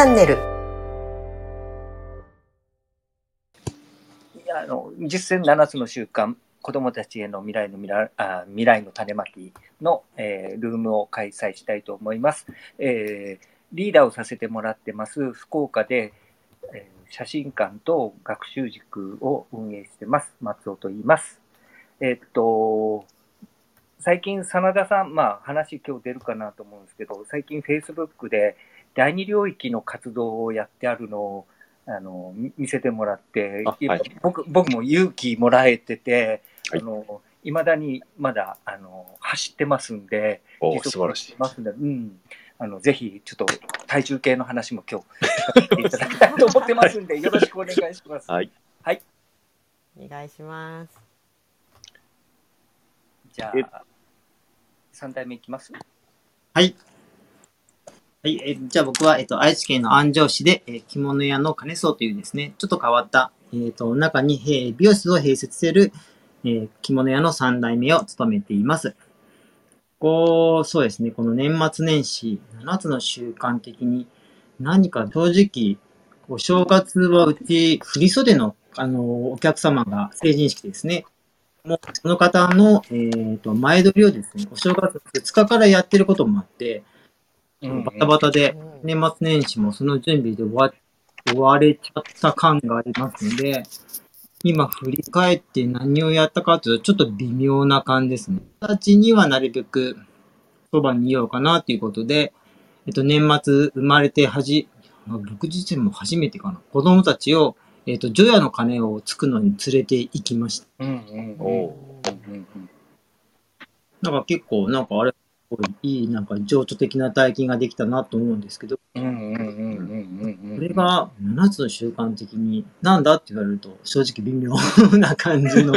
ャンネルあの実践7つの習慣子どもたちへの未来の未来あ未来の種まきの、えールームを開催したいと思います、えーリーダーをさせてもらってます福岡で、えー写真館と学習塾を運営してます松尾と言います。えーっと最近、真田さん、まあ話今日出るかなと思うんですけど、最近 Facebook で第二領域の活動をやってあるのをあのみ見せてもらって、あはい僕僕も勇気もらえてて、はいあの未だにまだあの走ってますんで、お素晴らしい。ますんで、うん、あのぜひちょっと体重計の話も今日聞かせていただきたいと思ってますんで、よろしくお願いします。はい。お願いします。じゃえあ、三代目いきます？はい。はい、えじゃあ僕は、えっと、愛知県の安城市で、えー着物屋の金荘というですね、ちょっと変わった、えっと、中に、えー美容室を併設している、えー着物屋の3代目を務めています。こう、そうですね、この年末年始、7つの習慣的に、何か正直、お正月はうち、振袖の、あの、お客様が成人式ですね。もう、その方の、えっ、と、前撮りをですね、お正月2日からやってることもあって、バタバタで、年末年始もその準備で終わ終われちゃった感がありますので、今振り返って何をやったかというと、ちょっと微妙な感じですね。たちにはなるべくそばにいようかなということで、えっと、年末生まれてはじ、あ僕自身も初めてかな。子供たちを、えっと、除夜の鐘をつくのに連れて行きました。うんうんおうんおうんうんなんか結構、なんかあれ、すごいいい、なんか情緒的な体験ができたなと思うんですけど、これが7つの習慣的になんだって言われると正直微妙な感じの。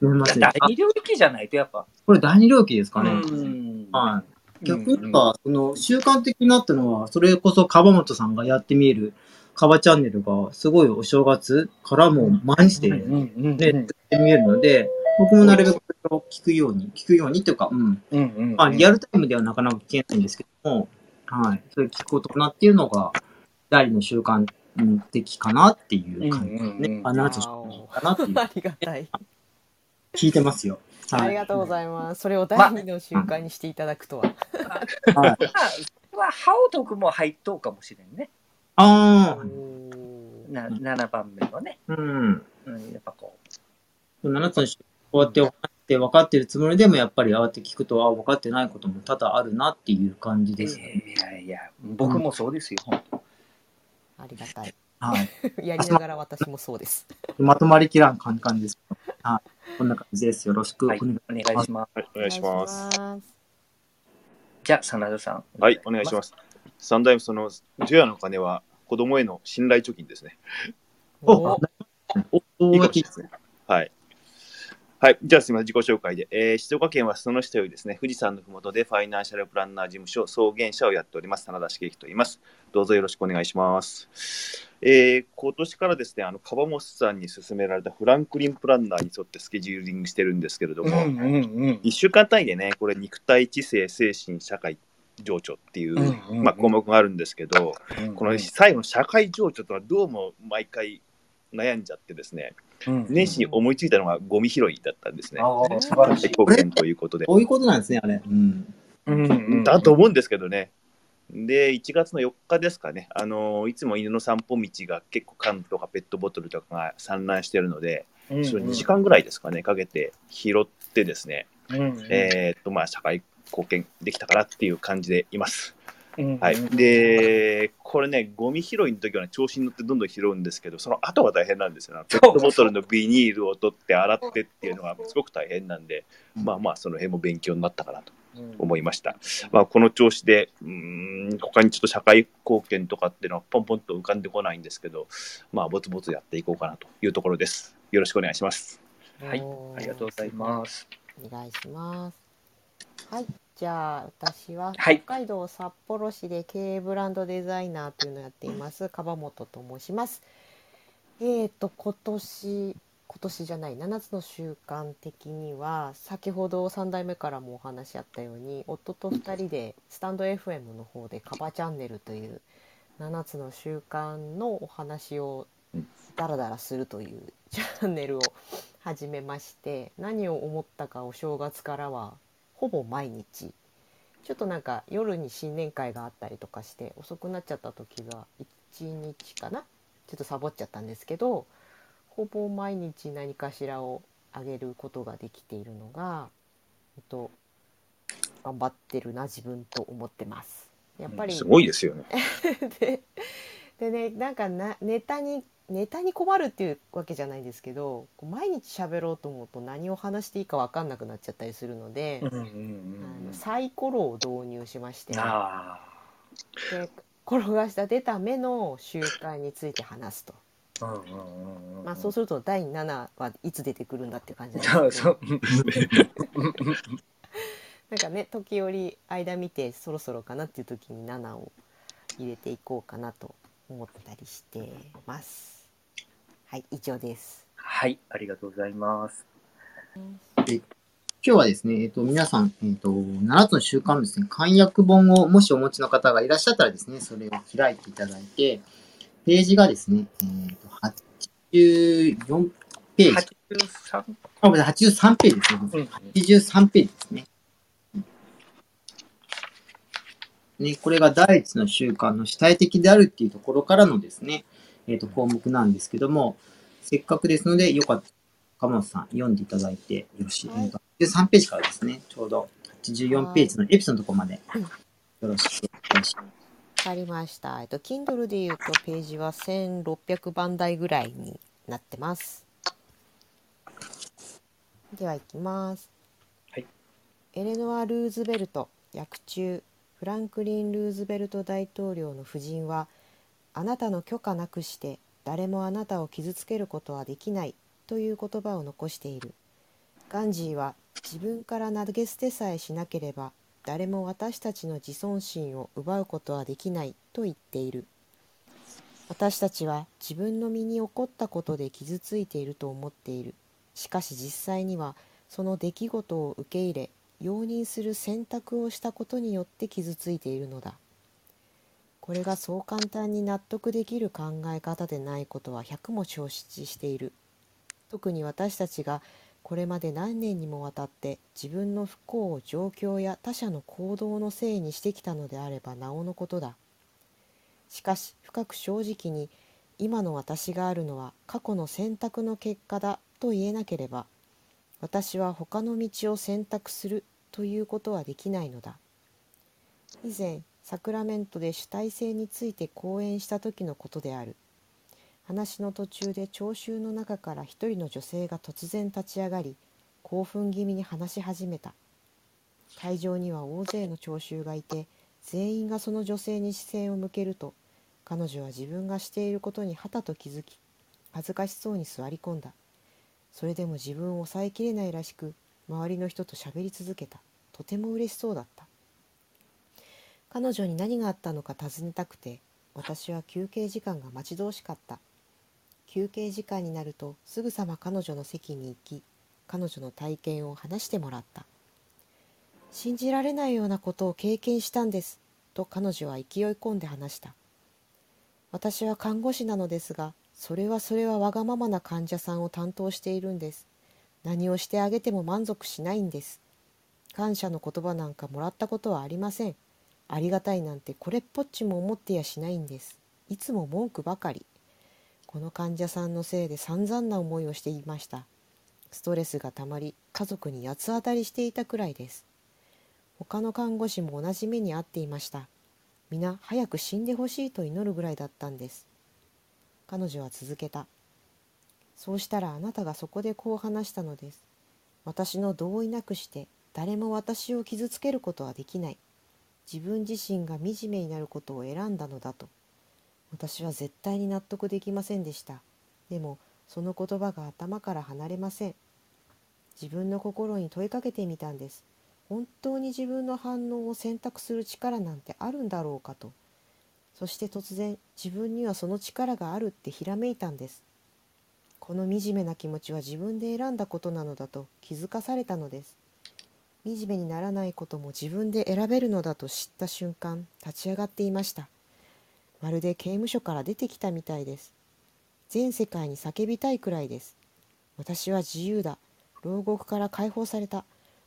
第二領域じゃないとやっぱ。これ第二領域ですかね。うん。はい。逆に言えば、その習慣的になったのは、それこそ川本さんがやってみえる川チャンネルがすごいお正月からも毎日でやってみえるので、僕もなるべくそれを聞くように、聞くようにっていうか、うん。うんうんまあ、リアルタイムではなかなか聞けないんですけども、はい。それ聞くことかなっていうのが、第二の習慣的かなっていう感じですうんうんうね。んあ、7つの習慣かなっていう。ありがたい。聞いてますよ。はい。ありがとうございます。それを第二の習慣にしていただくとは。はい、まあ、まあ、歯を解くも入っとうかもしれんね。ああ、な7番目はね。うん。うん、やっぱこ7つの習慣こうやって分かって分かってるつもりでも、やっぱりああやって聞くと、あ分かってないことも多々あるなっていう感じですね。やいや、僕もそうですよ。本当ありがたい。はい。やりながら私もそうです。まとまりきらん感じです。はい。こんな感じです。よろしくおはい、願いお願いします。はい、お願いします。す。じゃあ、真田さん。はい、お願いします。三代目、その、除夜の鐘は子供への信頼貯金ですね。おおお、いいおかもしれないですね。はい。はい。じゃあ、すみません。自己紹介で。えー静岡県は裾野市というですね、富士山のふもとでファイナンシャルプランナー事務所、創元社をやっております、真田茂樹と言います。どうぞよろしくお願いします。えー今年からですね、あの、川本さんに勧められたフランクリンプランナーに沿ってスケジューリングしてるんですけれども、うんうんうん。1週間単位でね、これ、肉体、知性、精神、社会、情緒っていう、うんうんうんまあ、項目があるんですけど、この最後の社会情緒とはどうも毎回悩んじゃってですね、年始に思いついたのがゴミ拾いだったんですね。ああ、素晴らしい。貢献ということで。こういうことなんですね、あれ。うん。うんうんだと思うんですけどね。で、1月の4日ですかね、あのいつも犬の散歩道が結構缶とかペットボトルとかが散乱してるので、うんそれ2時間ぐらいですかね、かけて拾ってですね、うんうんえーっと、まあ、社会貢献できたかなっていう感じでいます。うんはい、で、これね、ゴミ拾いの時は、ね、調子に乗ってどんどん拾うんですけど、その後が大変なんですよ、ね。ペットボトルのビニールを取って洗ってっていうのがすごく大変なんで、まあまあ、その辺も勉強になったかなと思いました。まあ、この調子で、うーん、他にちょっと社会貢献とかっていうのはポンポンと浮かんでこないんですけど、まあ、ぼつぼつやっていこうかなというところです。よろしくお願いします。はいありがとうございます。お願いします。はい、じゃあ私ははい北海道札幌市で経営ブランドデザイナーというのをやっています川本と申します。えーと今年今年じゃない7つの習慣的には先ほど3代目からもお話あったように夫と2人でスタンド FM の方でカバチャンネルという7つの習慣のお話をダラダラするというチャンネルを始めまして何を思ったかお正月からはほぼ毎日ちょっとなんか夜に新年会があったりとかして遅くなっちゃった時が1日かな？ちょっとサボっちゃったんですけどほぼ毎日何かしらをあげることができているのが、えっと、頑張ってるな自分と思ってます。やっぱり、すごいですよね。ででねなんかなネタにネタに困るっていうわけじゃないんですけど毎日喋ろうと思うと何を話していいか分かんなくなっちゃったりするので、うんうんあうんのサイコロを導入しましてあで転がした出た目の習慣について話すと、あ。うんうんうんうん。まあ、そうすると第7はいつ出てくるんだっていう感じなんですけど。なんかね時折間見てそろそろかなっていう時に7を入れていこうかなと思ったりしてます。はい以上です。はい、ありがとうございます。今日はですね、えっ、と、皆さん、えっ、と、7つの習慣のですね、簡約本をもしお持ちの方がいらっしゃったらですね、それを開いていただいて、ページがですね、えっ、と、84ページ。八十三。あ、ごめんなさい83ページですね。うん。83ページですね。ね、これが第一の習慣の主体的であるっていうところからのですね、えっ、と、項目なんですけども、せっかくですので、よかったら、鎌本さん読んでいただいてよろしいはいえっと83ページからですね、ちょうど84ページのエピソードのところまで、うんよろしくお願いします。わかりました。えっと Kindle で言うとページは1600番台ぐらいになってます。では行きます。はい。エレノア・ルーズベルト訳中フランクリン・ルーズベルト大統領の夫人はあなたの許可なくして誰もあなたを傷つけることはできないという言葉を残している。ガンジーは自分から投げ捨てさえしなければ誰も私たちの自尊心を奪うことはできないと言っている。私たちは自分の身に起こったことで傷ついていると思っている。しかし実際にはその出来事を受け入れ容認する選択をしたことによって傷ついているのだ。これがそう簡単に納得できる考え方でないことは百も承知している。特に私たちがこれまで何年にもわたって自分の不幸を状況や他者の行動のせいにしてきたのであればなおのことだ。しかし深く正直に今の私があるのは過去の選択の結果だと言えなければ私は他の道を選択するということはできないのだ。以前サクラメントで主体性について講演した時のことである。話の途中で聴衆の中から一人の女性が突然立ち上がり興奮気味に話し始めた。会場には大勢の聴衆がいて全員がその女性に視線を向けると彼女は自分がしていることにはたと気づき恥ずかしそうに座り込んだ。それでも自分を抑えきれないらしく周りの人と喋り続けた。とても嬉しそうだった。彼女に何があったのか尋ねたくて私は休憩時間が待ち遠しかった。休憩時間になるとすぐさま彼女の席に行き彼女の体験を話してもらった。信じられないようなことを経験したんですと彼女は勢い込んで話した。私は看護師なのですがそれはそれはわがままな患者さんを担当しているんです。何をしてあげても満足しないんです。感謝の言葉なんかもらったことはありません。ありがたいなんてこれっぽっちも思ってやしないんです。いつも文句ばかり。この患者さんのせいで散々な思いをしていました。ストレスがたまり家族に八つ当たりしていたくらいです。他の看護師も同じ目に遭っていました。皆早く死んでほしいと祈るぐらいだったんです。彼女は続けた。そうしたらあなたがそこでこう話したのです。私の同意なくして誰も私を傷つけることはできない。自分自身が惨めになることを選んだのだと。私は絶対に納得できませんでした。でもその言葉が頭から離れません。自分の心に問いかけてみたんです。本当に自分の反応を選択する力なんてあるんだろうかと。そして突然自分にはその力があるってひらめいたんです。この惨めな気持ちは自分で選んだことなのだと気づかされたのです。惨めにならないことも自分で選べるのだと知った瞬間立ち上がっていました。まるで刑務所から出てきたみたいです。全世界に叫びたいくらいです。私は自由だ。牢獄から解放された。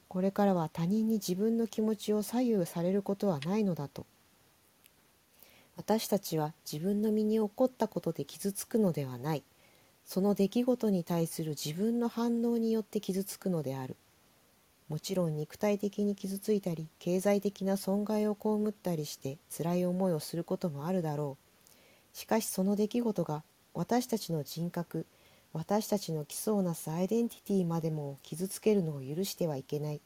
これからは他人に自分の気持ちを左右されることはないのだと。私たちは自分の身に起こったことで傷つくのではない。その出来事に対する自分の反応によって傷つくのである。もちろん肉体的に傷ついたり経済的な損害を被ったりして辛い思いをすることもあるだろう。しかしその出来事が私たちの人格私たちの基礎をなすアイデンティティまでも傷つけるのを許してはいけない。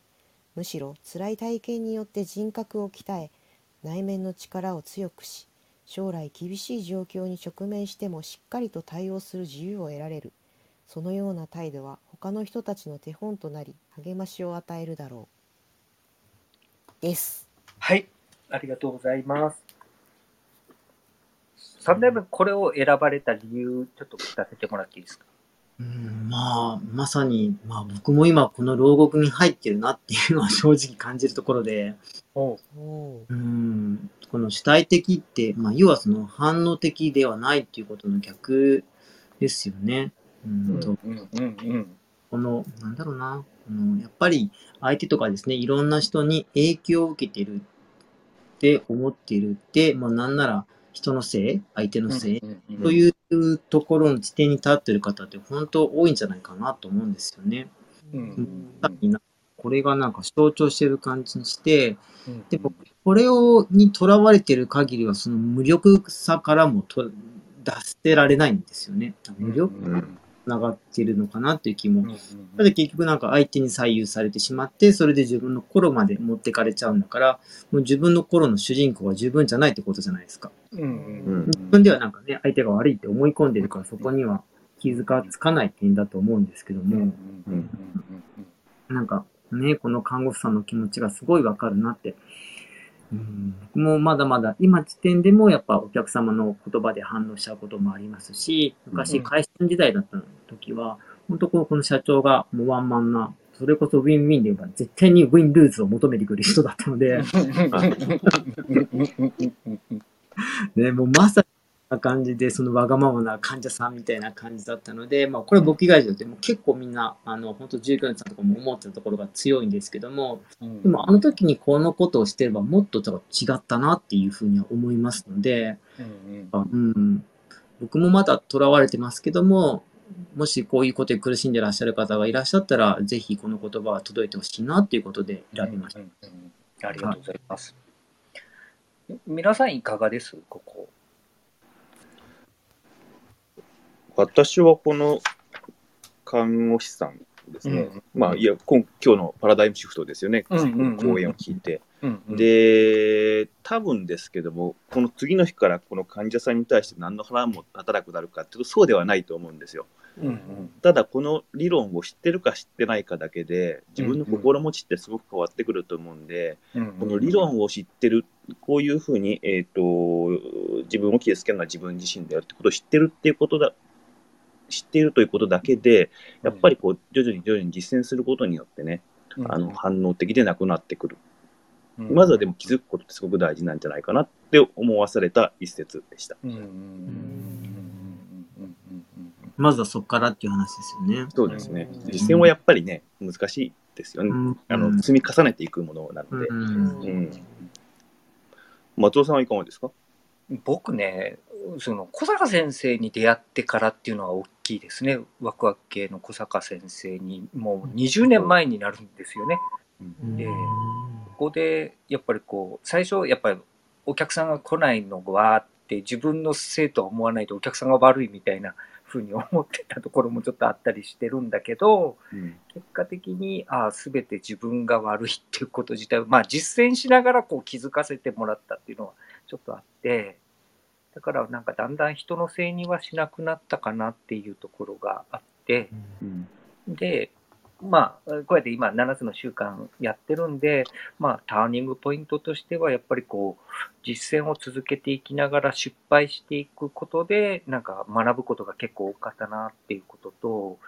むしろ辛い体験によって人格を鍛え内面の力を強くし将来厳しい状況に直面してもしっかりと対応する自由を得られる。そのような態度は他の人たちの手本となり励ましを与えるだろうですはい、ありがとうございます。3代目、これを選ばれた理由、ちょっと聞かせてもらっていいですか？うんまあ、まさに、まあ僕も今この牢獄に入ってるなっていうのは正直感じるところで、おううん、この主体的って、まあ要はその反応的ではないっていうことの逆ですよね。うん。とうんうんうん。この、なんだろうな、このやっぱり相手とかですね、いろんな人に影響を受けてるって思っているって、まあなんなら人のせい、相手のせい、うんうんというところの地点に立ってる方って本当多いんじゃないかなと思うんですよね。うん。これがなんか象徴してる感じにして、うんでもこれをにとらわれてる限りはその無力さからもと出せられないんですよね。無力うんうんつながってるのかなっていう気も。ただ結局なんか相手に左右されてしまって、それで自分の心まで持ってかれちゃうんだから、もう自分の心の主人公は自分じゃないってことじゃないですか。自分ではなんかね、相手が悪いって思い込んでるから、そこには傷がつかない点だと思うんですけども、うんなんかね、この看護師さんの気持ちがすごいわかるなって。うん、僕もまだまだ今時点でもやっぱお客様の言葉で反応しちゃうこともありますし、昔会社時代だった時は、本当こうこの社長がもうワンマンな、それこそウィンウィンで言えば絶対にウィンルーズを求めてくる人だったので、ね、もうまさな感じで、そのわがままな患者さんみたいな感じだったので、まあこれ僕以外でも結構みんな、あの、本当従業員さんとかも思ってたところが強いんですけども、でもあの時にこのことをしてればもっと違ったなっていうふうには思いますので、あうん、僕もまだ囚われてますけども、もしこういうことで苦しんでらっしゃる方がいらっしゃったら、ぜひこの言葉は届いてほしいなっていうことで選びました。うんうんうんありがとうございます。皆さんいかがです？ここ。私はこの看護師さんですね。うんまあ、いや、今今日のパラダイムシフトですよね。うんうんうんうん講演を聞いて。うんうん、で、多分ですけども、この次の日からこの患者さんに対して何の腹も立たなくなるかっていうと、そうではないと思うんですよ。うんうんただ、この理論を知ってるか知ってないかだけで、自分の心持ちってすごく変わってくると思うんで、うんこの理論を知ってる、こういうふうに、えっ、と、自分を傷つけるのは自分自身だよってことを知ってるっていうことだ、知っているということだけで、やっぱりこう、徐々に徐々に実践することによってね、あの、反応的でなくなってくる。うん。まずはでも気づくことってすごく大事なんじゃないかなって思わされた一節でした。まずはそこからっていう話ですよね。そうですね。うん。実践はやっぱりね、難しいですよね。うん。あの、積み重ねていくものなので。うん。うん。松尾さんはいかがですか？僕ね、その小坂先生に出会ってからっていうのは大きいですね。ワクワク系の小坂先生にもう20年前になるんですよね。うんええここでやっぱりこう最初やっぱりお客さんが来ないのはって自分のせいとは思わないとお客さんが悪いみたいなふうに思ってたところもちょっとあったりしてるんだけど結果的にああ全て自分が悪いっていうこと自体をまあ実践しながらこう気づかせてもらったっていうのはちょっとあってだからなんかだんだん人のせいにはしなくなったかなっていうところがあってうん。でまあ、こうやって今、7つの習慣やってるんで、まあ、ターニングポイントとしては、やっぱりこう、実践を続けていきながら失敗していくことで、なんか学ぶことが結構多かったなっていうことと、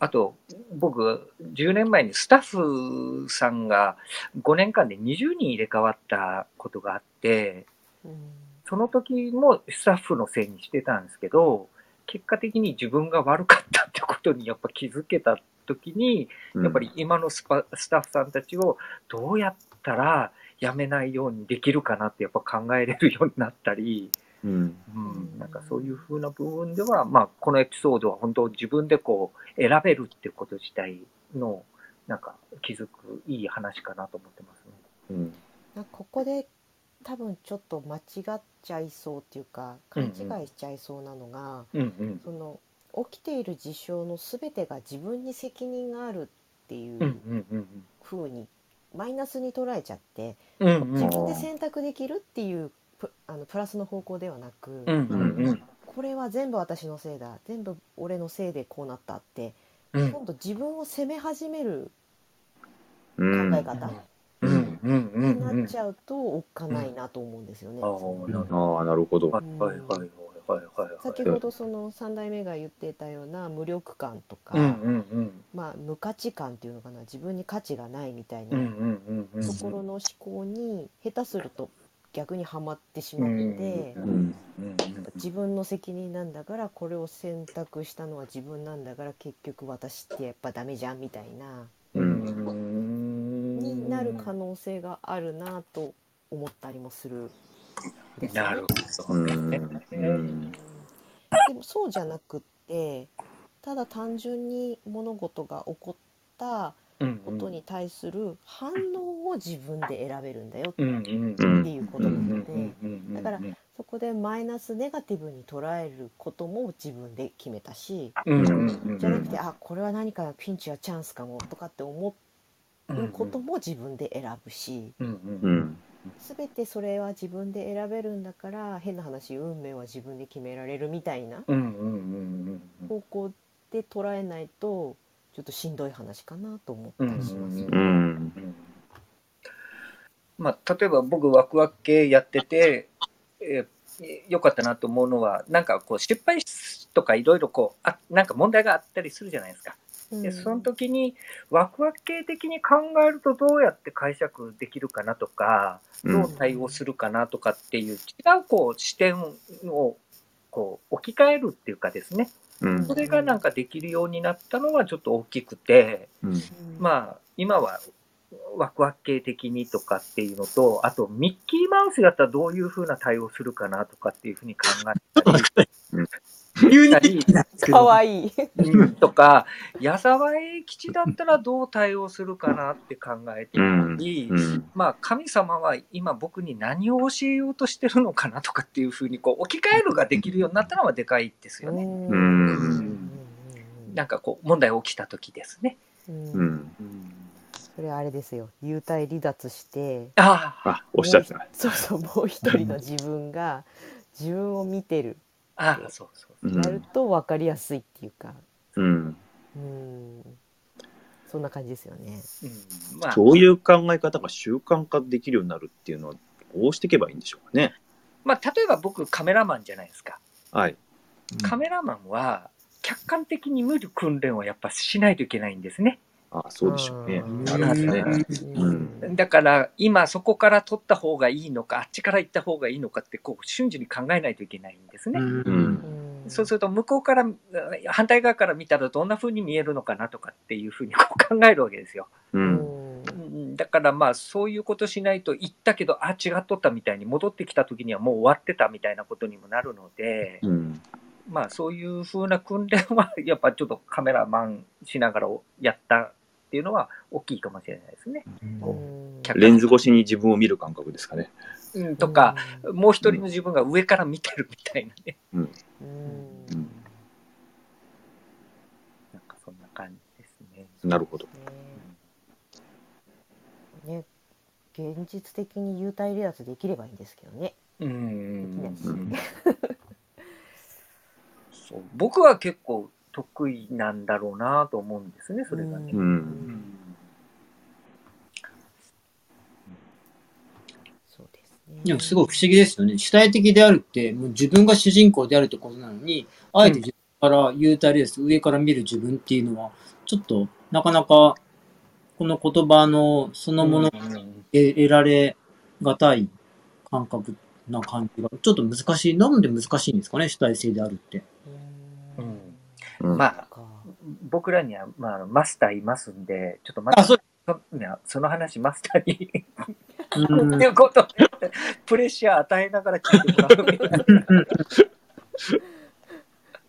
あと、僕、10年前にスタッフさんが5年間で20人入れ替わったことがあって、うんその時もスタッフのせいにしてたんですけど、結果的に自分が悪かったってことにやっぱ気づけた時に、やっぱり今のスパスタッフさんたちをどうやったら辞めないようにできるかなってやっぱ考えれるようになったり、うん。うん、なんかそういう風な部分では、まあこのエピソードは本当自分でこう選べるってこと自体のなんか気づくいい話かなと思ってますね。うん。ここで多分ちょっと間違っちゃいそうっていうか勘違いしちゃいそうなのが、うんうん。その起きている事象の全てが自分に責任があるっていう風にマイナスに捉えちゃってうん。うんうん。自分で選択できるっていうプあのプラスの方向ではなく、うんうんうん。これは全部私のせいだ全部俺のせいでこうなったって、うん今度自分を責め始める考うんえ方うんうんうんにう。なんっちゃうとおっかないなと思うんですよね。ああ、なるほああ、なるほど。ど。はいはいはいはいはいはい。先ほどその3代目が言ってたような無力感とか、うんうんうん。まあ、無価値観っていうのかな自分に価値がないみたいなうんうんうんうん。ところの思考に下手すると逆にはまってしまって、うんうん。自分の責任なんだからこれを選択したのは自分なんだから結局私ってやっぱダメじゃんみたいなう。うんん。になる可能性があるなと思ったりもするんですよね。なるほうどね。でもそうじゃなくってただ単純に物事が起こったうんことに対する反応を自分で選べるんだよってうんいうことなので、だからうんそこでマイナスネガティブに捉えることも自分で決めたし、じゃなくてあこれは何かピンチやチャンスかもとかって思うことも自分で選ぶしうんううんん。全てそれは自分で選べるんだから変な話運命は自分で決められるみたいな方向で捉えないとちょっとしんどい話かなと思ったりしますね。ん。まあ、例えば僕、ワクワク系やってて、えーよかったなと思うのは、なんかこう失敗とかいろいろこうあ、なんか問題があったりするじゃないですか。でその時に、ワクワク系的に考えるとどうやって解釈できるかなとか、どう対応するかなとかっていう違うこう視点をこう置き換えるっていうかですね、うん。それがなんかできるようになったのはちょっと大きくて、うん。あ、まあ、今はワクワク系的にとかっていうのと、あとミッキーマウスだったらどういうふうな対応するかなとかっていうふうに考えたり 急にしたりかわいい。うんとか、矢沢永吉だったらどう対応するかなって考えてうん。たり、うん。まあ、神様は今僕に何を教えようとしてるのかなとかっていうふうにこう置き換えるができるようになったのはでかいですよね。うんうんなんかこう問題起きた時ですね。うんうん。それあれですよ幽体離脱してああ、あ、おっしゃってた。そうそうもう一人の自分が自分を見てるああ、そうそう。うんやると分かりやすいっていうかうん。うんそんな感じですよね。うん、まあ、そういう考え方が習慣化できるようになるっていうのは、どうしていけばいいんでしょうかね。まあ、例えば僕カメラマンじゃないですか。はい。カメラマンは客観的に見る訓練をやっぱしないといけないんですね。あそうでしょうね。うんなるほどね。うんだから今そこから撮った方がいいのか、あっちから行った方がいいのかってこう瞬時に考えないといけないんですね。そうすると向こうから、反対側から見たらどんな風に見えるのかなとかっていう風にこう考えるわけですよ。う。うんだからまあそういうことしないと行ったけど、あ、違っとったみたいに戻ってきた時にはもう終わってたみたいなことにもなるので、うん。まあそういう風な訓練はやっぱちょっとカメラマンしながらやったっていうのは大きいかもしれないですね。うん客レンズ越しに自分を見る感覚ですかね。うん、とか、もう一人の自分が上から見てるみたいなね。うんうん。なんかそんな感じですね。なるほど。ねね現実的に幽体離脱できればいいんですけどね。うんできないしうん そう僕は結構得意なんだろうなと思うんですね、それがね。ううんうですね。でもすごい不思議ですよね。主体的であるって、もう自分が主人公であるってことなのに、あえて自分から言うたりです、上から見る自分っていうのは、ちょっとなかなかこの言葉のそのものうんで得られがたい感覚な感じが、ちょっと難しい。なんで難しいんですかね、主体性であるって。うんうん。まあ、か。僕らには、まあマスターいますんで、ちょっとまたあ、そう。その話マスターにうん。っていうことで、プレッシャー与えながら聞いてもらう。みたいな。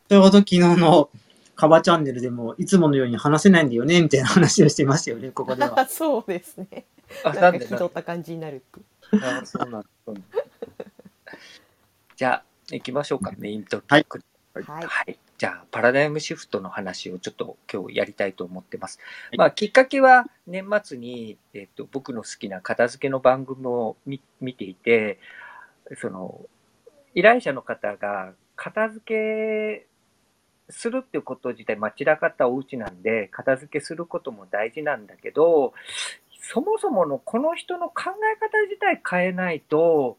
ちょうど昨日のカバチャンネルでも、いつものように話せないん。だよね、みたいな話をしてましたよね、ここでは。そうですね。あなん。かで気取った感じになるって。あそうなん。じゃあ、行きましょうか、メイントピはいック。はいはい。じゃあ、パラダイムシフトの話をちょっと今日やりたいと思ってます。はいまあ、きっかけは年末に、えっと、僕の好きな片付けの番組を見見ていて、その、依頼者の方が片付けするっていうこと自体、まあ、散らかったお家なんで、片付けすることも大事なんだけど、そもそものこの人の考え方自体変えないと、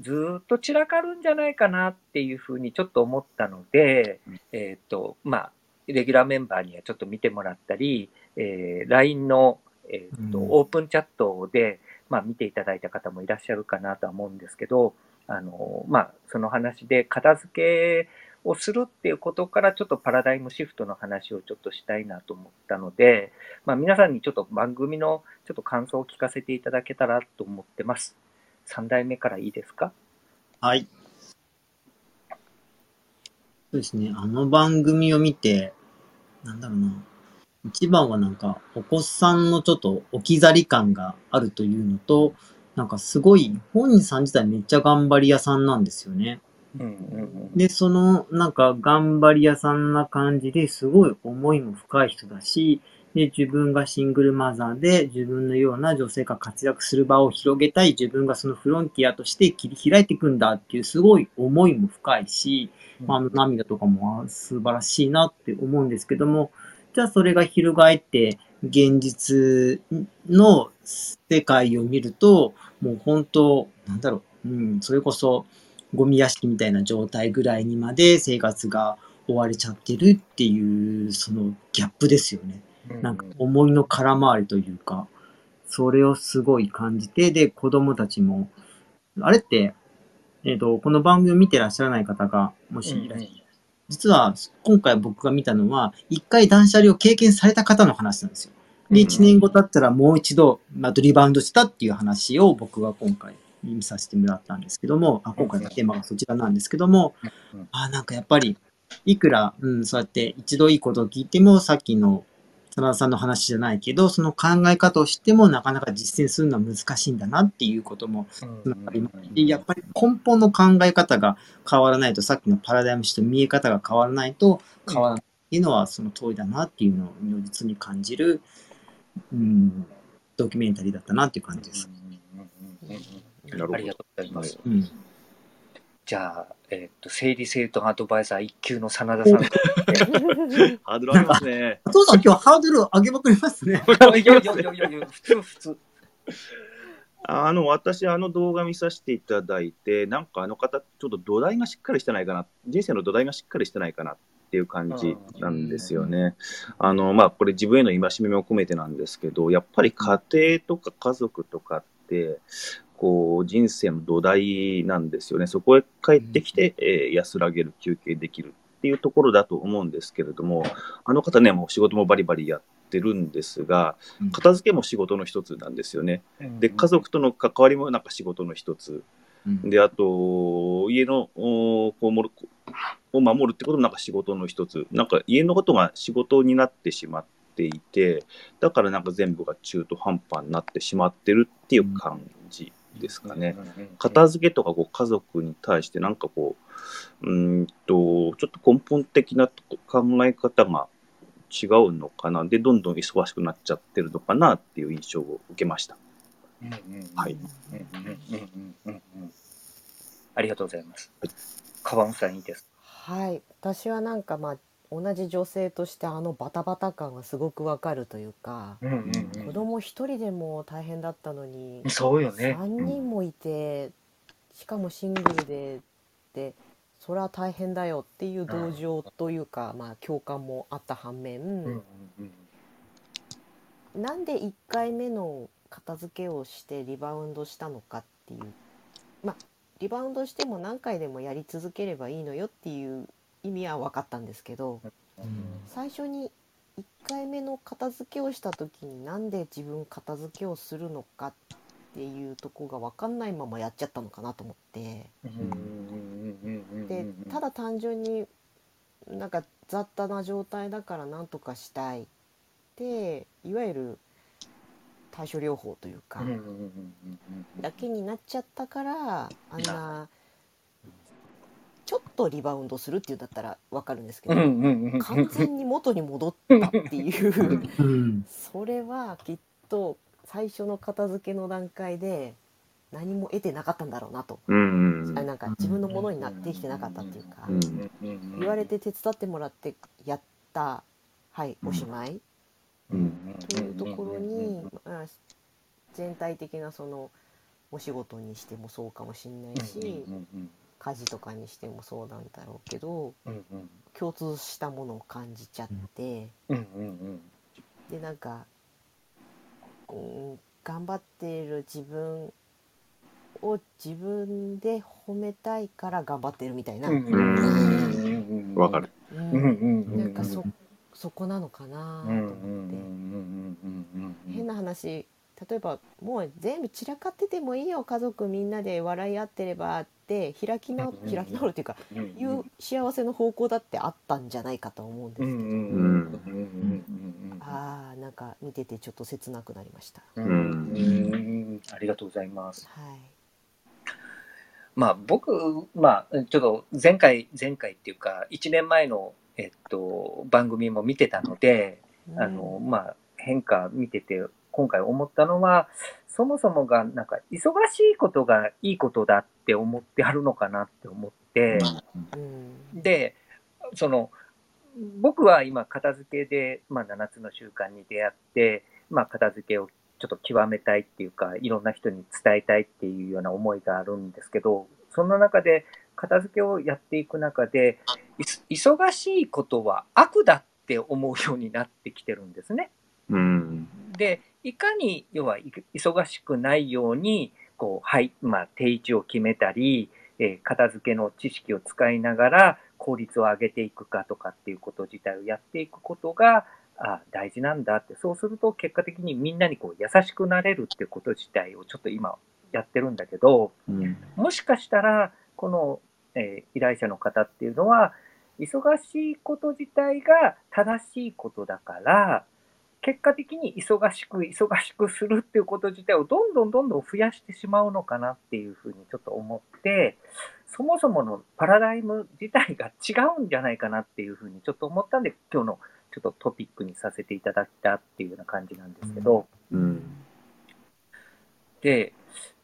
ずーっと散らかるんじゃないかなっていうふうにちょっと思ったので、えっ、と、まあ、レギュラーメンバーにはちょっと見てもらったり、えー LINE の、えっとうんオープンチャットで、まあ、見ていただいた方もいらっしゃるかなとは思うんですけど、あの、まあ、その話で片付けをするっていうことからちょっとパラダイムシフトの話をちょっとしたいなと思ったので、まあ、皆さんにちょっと番組のちょっと感想を聞かせていただけたらと思ってます。3代目からいいですか？はい。そうですね。あの番組を見て、なんだろうな。一番はなんか、お子さんのちょっと置き去り感があるというのと、なんかすごい、本人さん自体めっちゃ頑張り屋さんなんですよね。うんうんで、その、なんか、頑張り屋さんな感じですごい思いも深い人だし、で、自分がシングルマザーで、自分のような女性が活躍する場を広げたい、自分がそのフロンティアとして切り開いていくんだっていう、すごい思いも深いし、うんあの涙とかもあ素晴らしいなって思うんですけども、じゃあそれが翻って、現実の世界を見ると、もう本当、なんだろう、うん、それこそ、ゴミ屋敷みたいな状態ぐらいにまで生活が追われちゃってるっていう、そのギャップですよね。うん。なんか思いの空回りというか、それをすごい感じて、で、子供たちも、あれって、えっ、と、この番組を見てらっしゃらない方が、もしいらっしゃる、実は、今回僕が見たのは、一回断捨離を経験された方の話なんですよ。で、うん一年後経ったらもう一度、まあ、リバウンドしたっていう話を僕は今回見させてもらったんですけども、あ今回のテーマがそちらなんですけどもうん、あなんかやっぱり、いくら、うん、そうやって一度いいことを聞いても、さっきの真田さんの話じゃないけど、その考え方を知ってもなかなか実践するのは難しいんだなっていうこともりますし、やっぱり根本の考え方が変わらないと、さっきのパラダイムシフト見え方が変わらないと変わらないっていうのはその通りだなっていうのを如実に感じる、うん、ドキュメンタリーだったなっていう感じです。なるほどありがとうございます。うん。じゃあ、えっと、整理整頓アドバイザー一級の真田さんと。ハードルありますね。お父さん今日ハードルを上げまくりますね。い やいやいやいやいや、普通普通。あの、私、あの動画見させていただいて、なんかあの方、ちょっと土台がしっかりしてないかな、人生の土台がしっかりしてないかなっていう感じなんですよね。あの、まあ、これ自分への戒めも込めてなんですけど、やっぱり家庭とか家族とかって、こう、人生の土台なんですよね。そこへ帰ってきて、えー安らげる、休憩できるっていうところだと思うんですけれども、あの方ね、もう仕事もバリバリやってるんですが、片付けも仕事の一つなんですよね。で、家族との関わりもなんか仕事の一つ。うんで、あと、家の、おこう守るを守るってこともなんか仕事の一つ。なんか家のことが仕事になってしまっていて、だからなんか全部が中途半端になってしまってるっていう感じですかね。片付けとかこう家族に対してなんかこう、うーんと、ちょっと根本的な考え方が違うのかな。で、どんどん忙しくなっちゃってるのかなっていう印象を受けました。はい。ありがとうございます。カバンさんいいです。はい、私はなんかまあ同じ女性としてあのバタバタ感がすごくわかるというか、うんうん子供一人でも大変だったのにうん、そうよね。3人もいてしかもシングルでってそれは大変だよっていう同情というか、まあ、共感もあった反面、うんうんうん。なんで1回目の片付けをしてリバウンドしたのかっていうまあリバウンドしても何回でもやり続ければいいのよっていう意味は分かったんですけど最初に1回目の片付けをした時になんで自分片付けをするのかっていうとこが分かんないままやっちゃったのかなと思ってでただ単純になんか雑多な状態だからなんとかしたいっていわゆる対処療法というか、だけになっちゃったからあんなちょっとリバウンドするっていうんだったら分かるんですけど、完全に元に戻ったっていう。うん。それはきっと最初の片付けの段階で何も得てなかったんだろうなと、うん。うんあなんか自分のものになってきてなかったっていうか、うん。言われて手伝ってもらってやったはいおしまい、うんというところに、まあ、全体的なそのお仕事にしてもそうかもしれないし、家事とかにしてもそうなんだろうけど共通したものを感じちゃって、でなんか、うん、頑張っている自分を自分で褒めたいから頑張ってるみたいな、わかる。うんなんかそそこなのかなと思って。変な話。例えばもう全部散らかっててもいいよ。家族みんなで笑い合ってればって開き直うん開き直るっていうかいう幸せの方向だってあったんじゃないかと思うんですけど、あーなんか見ててちょっと切なくなりました。ありがとうございます。はい。まあ僕、まあちょっと前回、前回っていうか、1年前の、えっと、番組も見てたので、あの、まあ変化見てて、今回思ったのは、そもそもがなんか忙しいことがいいことだって思ってあるのかなって思って、うん。で、その、僕は今片付けで、まあ7つの習慣に出会って、まあ片付けをちょっと極めたいっていうか、いろんな人に伝えたいっていうような思いがあるんですけど、その中で片付けをやっていく中で、忙しいことは悪だって思うようになってきてるんですね。うん。で、いかに、要はい忙しくないように、こう、はい、まあ、定位置を決めたり、えー片付けの知識を使いながら効率を上げていくかとかっていうこと自体をやっていくことが、あ大事なんだって、そうすると結果的にみんなにこう優しくなれるってこと自体をちょっと今やってるんだけど、うん。もしかしたら、この、えー依頼者の方っていうのは、忙しいこと自体が正しいことだから、結果的に忙しく忙しくするっていうこと自体をどんどんどんどん増やしてしまうのかなっていうふうにちょっと思って、そもそものパラダイム自体が違うんじゃないかなっていうふうにちょっと思ったんで、今日のちょっとトピックにさせていただいたっていうような感じなんですけど、うん。で、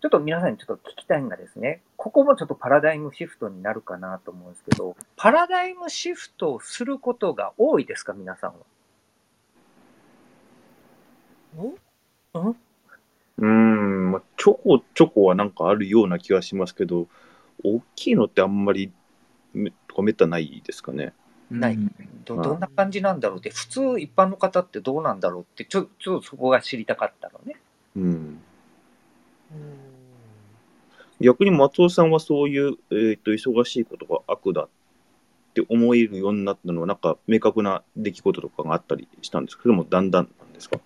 ちょっと皆さんにちょっと聞きたいのがですね、ここもちょっとパラダイムシフトになるかなと思うんですけど、パラダイムシフトをすることが多いですか、皆さんは？おうん、まあ、ちょこちょこはなんかあるような気がしますけど、大きいのってあんまりめとかめったないですかね。ないどどんな感じなんだろうって、普通一般の方ってどうなんだろうって、ちょちょっとそこが知りたかったのね。うん。うん逆に松尾さんはそういう、えー、と忙しいことが悪だって思えるようになったのは、なんか明確な出来事とかがあったりしたんですけども、だんだんなんですか？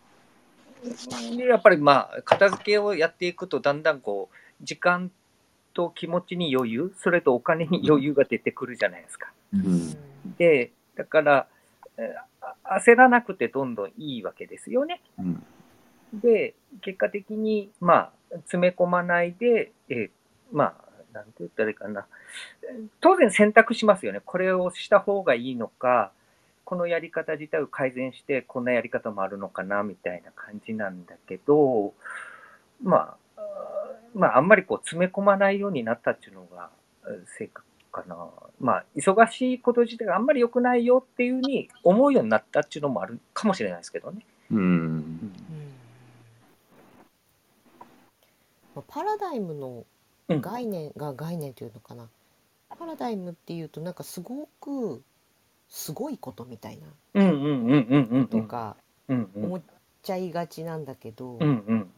でやっぱりまあ、片付けをやっていくと、だんだんこう、時間と気持ちに余裕、それとお金に余裕が出てくるじゃないですか。うんで、だから、焦らなくてどんどんいいわけですよね。うんで、結果的に、まあ、詰め込まないで、えーまあ、なんて言ったらいいかな。当然選択しますよね。これをした方がいいのか、このやり方自体を改善して、こんなやり方もあるのかな、みたいな感じなんだけど、まあ、まあ、あんまりこう詰め込まないようになったっていうのが、えー正確かな。まあ、忙しいこと自体があんまり良くないよっていうふうに思うようになったっていうのもあるかもしれないですけどね。うん。パラダイムのうん概念が概念というのかな、パラダイムっていうとなんかすごくすごいことみたいなうんうんうんうんうんうん。とかうんうん思っちゃいがちなんだけど、うんうん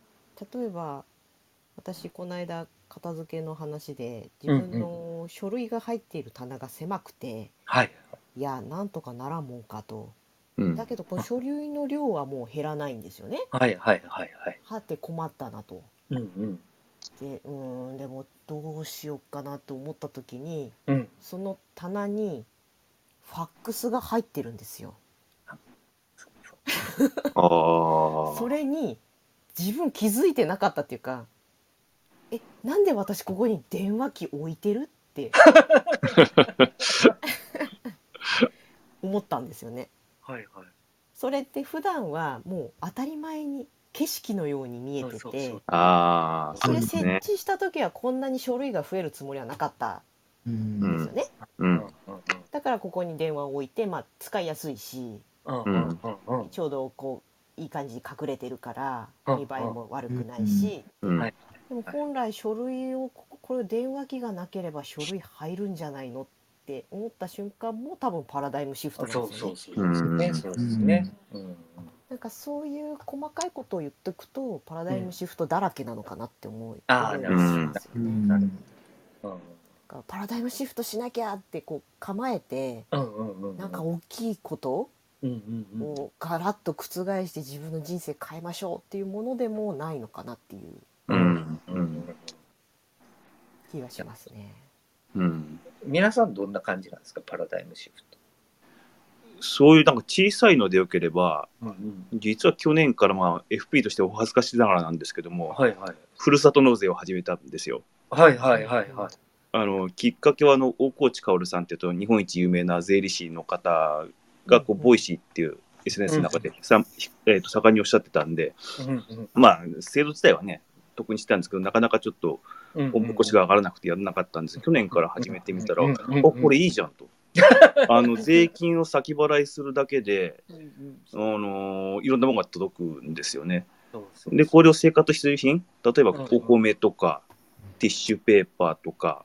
例えば私この間片付けの話で自分の書類が入っている棚が狭くて、はい。いやなんとかならんもんかとうんだけどこの書類の量はもう減らないんですよねはいはいはいはい。はって困ったなとうんうんでうーんでもどうしようかなと思った時にうん。その棚にファックスが入ってるんですよああ。それに自分気づいてなかったっていうかえなんで私ここに電話機置いてるって思ったんですよねはいはい。それって普段はもう当たり前に景色のように見えててそうそうそうああ、それ設。置した時はこんなに書類が増えるつもりはなかったうん。んですよね、ううん。うん。ん。だからここに電話を置いて、まあ、使いやすいしうん。うん。うん。うん。ちょうどこういい感じに隠れてるからうん。見栄えも悪くないし、うん。はいでも本来書類をここれ電話機がなければ書類入るんじゃないのって思った瞬間も多分パラダイムシフトなんそうですよね。そうそうですね。そうですね。うんなんかそういう細かいことを言っておくとパラダイムシフトだらけなのかなって思う、ああ、思いなるほど。うん。なるほど。だからパラダイムシフトしなきゃってこう構えてうんうんうんうん。なんか大きいことうんうんうん。をガラッと覆して自分の人生変えましょうっていうものでもないのかなっていううん。うん。気がしますね。うん。皆さんどんな感じなんですか、パラダイムシフト。そういうなんか小さいのでよければ、うん実は去年からまあ FP としてお恥ずかしながらなんですけども、はいはい。ふるさと納税を始めたんですよ。はいはいはいはい。あのきっかけはあの大河内薫さんっていうと日本一有名な税理士の方がこう、うん。 Voicy っていう SNS の中でさ、えー、と盛んにおっしゃってたんで、うんうんまあ制度自体はね特にしてたんですけどなかなかちょっとうんおみこしが上がらなくてやらなかったんです。去年から始めてみたら、うんあこれいいじゃんと。あの税金を先払いするだけで、うんうん。あのいろんなものが届くんですよね。で、これを生活必需品、例えばうん。お米とか、ティッシュペーパーとか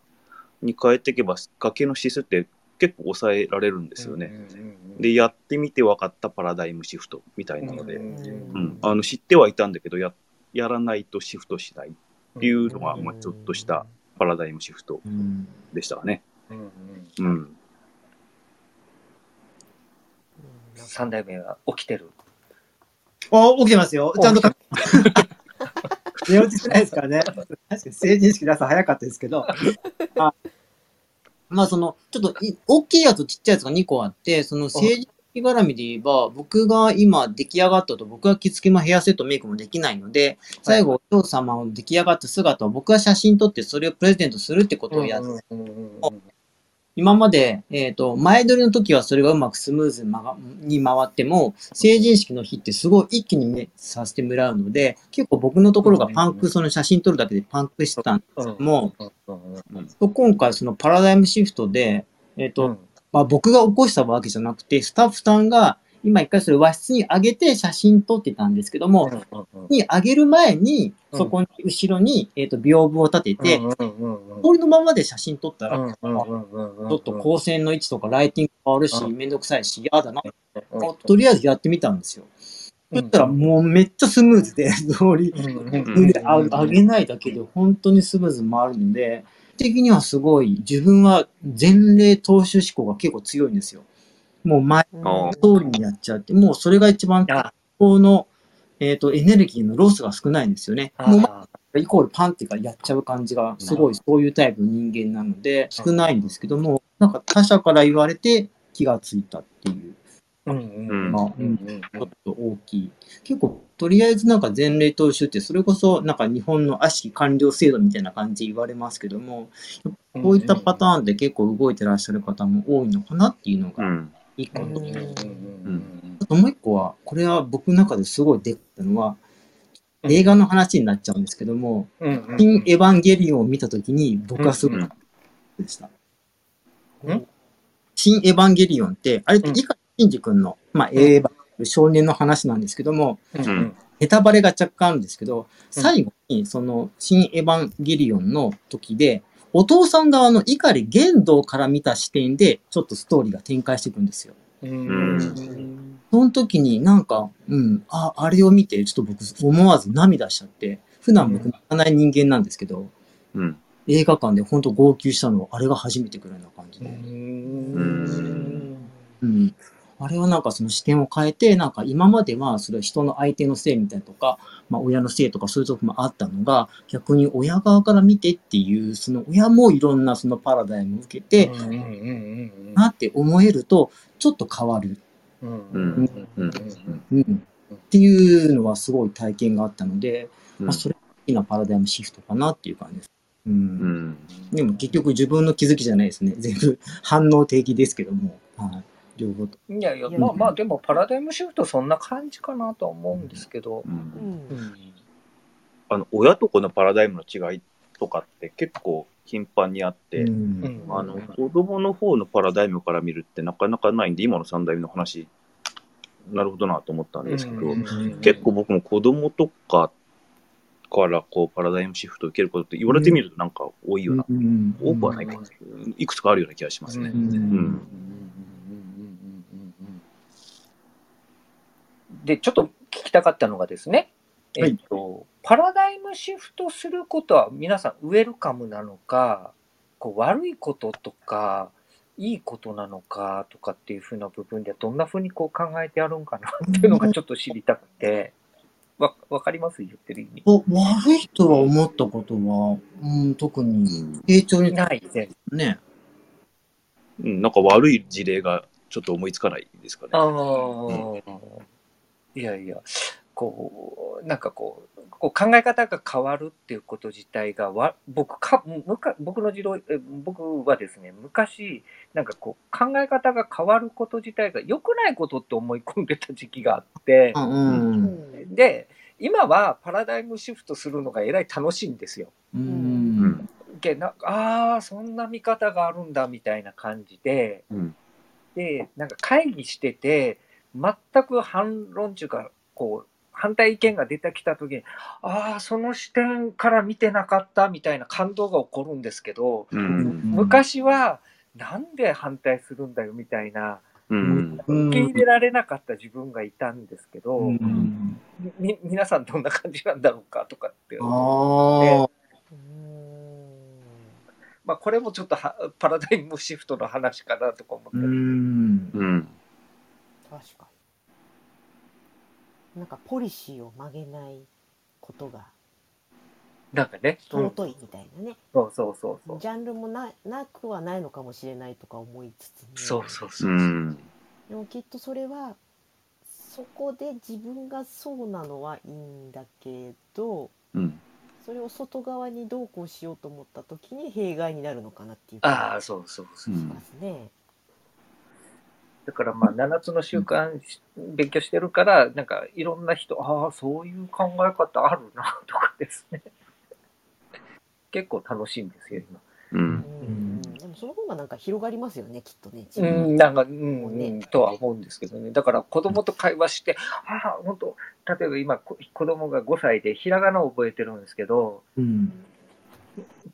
に変えていけば、家計の指数って結構抑えられるんですよね。で、やってみて分かったパラダイムシフトみたいなので、うんうんあの知ってはいたんだけどや、やらないとシフトしないっていうのが、まあ、ちょっとしたパラダイムシフトうんでしたね。うん三代目は起きてる？あ、起きてますよ。ちゃんとか、寝落ちしてないですからね。確かに成人式の朝早かったですけど。あまあその、ちょっとい、大きいやつとちっちゃいやつが2個あって、その成人式絡みで言えば、僕が今出来上がったと、僕は着付けもヘアセットメイクもできないので、最後お父様を出来上がった姿を僕が写真撮ってそれをプレゼントするってことをやって、今まで、えっ、と、前撮りの時はそれがうまくスムーズに回っても、成人式の日ってすごい一気にね、させてもらうので、結構僕のところがパンク、その写真撮るだけでパンクしてたんですけども、今回そのパラダイムシフトで、えっ、と、うん。まあ僕が起こしたわけじゃなくて、スタッフさんが今一回それ和室に上げて写真撮ってたんですけども、に上げる前に、うん。そこに後ろに、えっ、と、屏風を立てて、これのままで写真撮ったら、ちょっと光線の位置とかライティング変わるし、うん。めんどくさいし、嫌だな。うんとりあえずやってみたんですよ。そしたらもうめっちゃスムーズで、通り、上げないだけで本当にスムーズに回るので、的にはすごい、自分は前例踏襲思考が結構強いんですよ。もう前あ通りにやっちゃって、もうそれが一番、あこの、えっ、と、エネルギーのロスが少ないんですよね。もうあイコールパンっていうかやっちゃう感じが、すごいそういうタイプの人間なので、少ないんですけども、なんか他者から言われて気がついたっていう。うんうんちょっと大きい。結構、とりあえずなんか前例踏襲って、それこそなんか日本の悪しき官僚制度みたいな感じで言われますけども、こういったパターンで結構動いてらっしゃる方も多いのかなっていうのがうん。一個と。あともう一個は、これは僕の中ですごいでかったのは、うん。映画の話になっちゃうんですけども、うんうん新エヴァンゲリオンを見たときに僕はすごいでした。ん？新エヴァンゲリオンって、あれってうん井川真司君の、まあ、エヴァ少年の話なんですけども、うん。うん。ネタバレが若干あるんですけど、最後に、その、新エヴァンゲリオンの時で、お父さん側の碇玄道から見た視点で、ちょっとストーリーが展開していくんですよ。うんその時になんか、うん、あ、あれを見て、ちょっと僕思わず涙しちゃって、普段僕泣かない人間なんですけど、うん。映画館で本当号泣したのは、あれが初めてくらいな感じで。うんうん。あれはなんかその視点を変えて、なんか今まではそれは人の相手のせいみたいなとか、まあ親のせいとかそういうとこもあったのが、逆に親側から見てっていう、その親もいろんなそのパラダイムを受けて、なって思えると、ちょっと変わる。うんうんうんうんうん。っていうのはすごい体験があったので、うんまあそれが大きなパラダイムシフトかなっていう感じです。う。うんん。でも結局自分の気づきじゃないですね。全部反応的ですけども。はい。両方と。いやいや、まあまあ、でもパラダイムシフトそんな感じかなとは思うんですけど。う。うん。んあの、親と子のパラダイムの違いとかって結構頻繁にあって、うん。うん。あの、子供の方のパラダイムから見るってなかなかないんで、今の三代目の話、なるほどなと思ったんですけど、うん。結構僕も子供とかからこうパラダイムシフトを受けることって言われてみるとなんか多いような、うん。多くはないかな、い。くつかあるような気がしますね。うんうんで、ちょっと聞きたかったのがですね、はいえっと、パラダイムシフトすることは皆さんウェルカムなのか、こう悪いこととか、いいことなのかとかっていうふうな部分ではどんなふうにこう考えてやるんかなっていうのがちょっと知りたくて、わ、わかります？言ってる意味。お悪いとは思ったことは、うん、特に成長にないですね。ね。うん、なんか悪い事例がちょっと思いつかないですかね。ああ、いやいや、こう、なんかこう、こう考え方が変わるっていうこと自体がわ、僕か、むか僕の時代、え僕はですね、昔、なんかこう、考え方が変わること自体が良くないことって思い込んでた時期があってう、んうん。で、今はパラダイムシフトするのがえらい楽しいんですよ。う。うんん。けなああ、そんな見方があるんだみたいな感じで、うん。で、なんか会議してて、全く反論中か、こう、反対意見が出てきたときに、ああ、その視点から見てなかったみたいな感動が起こるんですけど、うん。昔は、なんで反対するんだよみたいな、うん。うん受け入れられなかった自分がいたんですけど、うんみ、皆さんどんな感じなんだろうかとかって。ああ。まあ、これもちょっとはパラダイムシフトの話かなとか思って。うん。うん。確かになんかポリシーを曲げないことがなんかね、うん尊いみたいなね、そうそうそうそう。ジャンルもななくはないのかもしれないとか思いつつ、ね、そうそうそうう。ん。でもきっとそれはそこで自分がそうなのはいいんだけどうん。それを外側にどうこうしようと思った時に弊害になるのかなっていうああ、気そうそうそう。うんがしますね。だからまあ、7つの習慣し勉強してるから、なんかいろんな人、ああ、そういう考え方あるな、とかですね。結構楽しいんですよ、今。うん。うんでもその方がなんか広がりますよねきっとね。自う分ん、なんか、うん、うん、とは思うんですけどね。だから子供と会話して、ああ、本当例えば今、こ子供が5歳でひらがなを覚えてるんですけど、うん。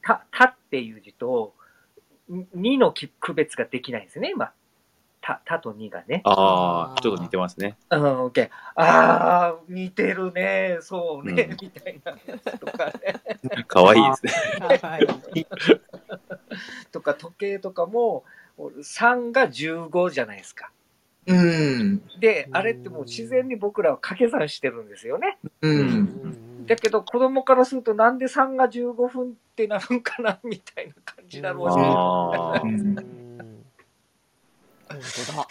た、たっていう字と、2のき区別ができないんですね、今。た、たと2がね。ああ、ちょっと似てますね。うん、オッケー。ああ、似てるね、そうね、うんみたいなやつとかね。かわいいですね。はい。とか、時計とかも、3が15じゃないですか。うん。で、あれってもう自然に僕らは掛け算してるんですよね。うん。だけど子供からするとなんで3が15分ってなるんかなみたいな感じだろうし。本当だ。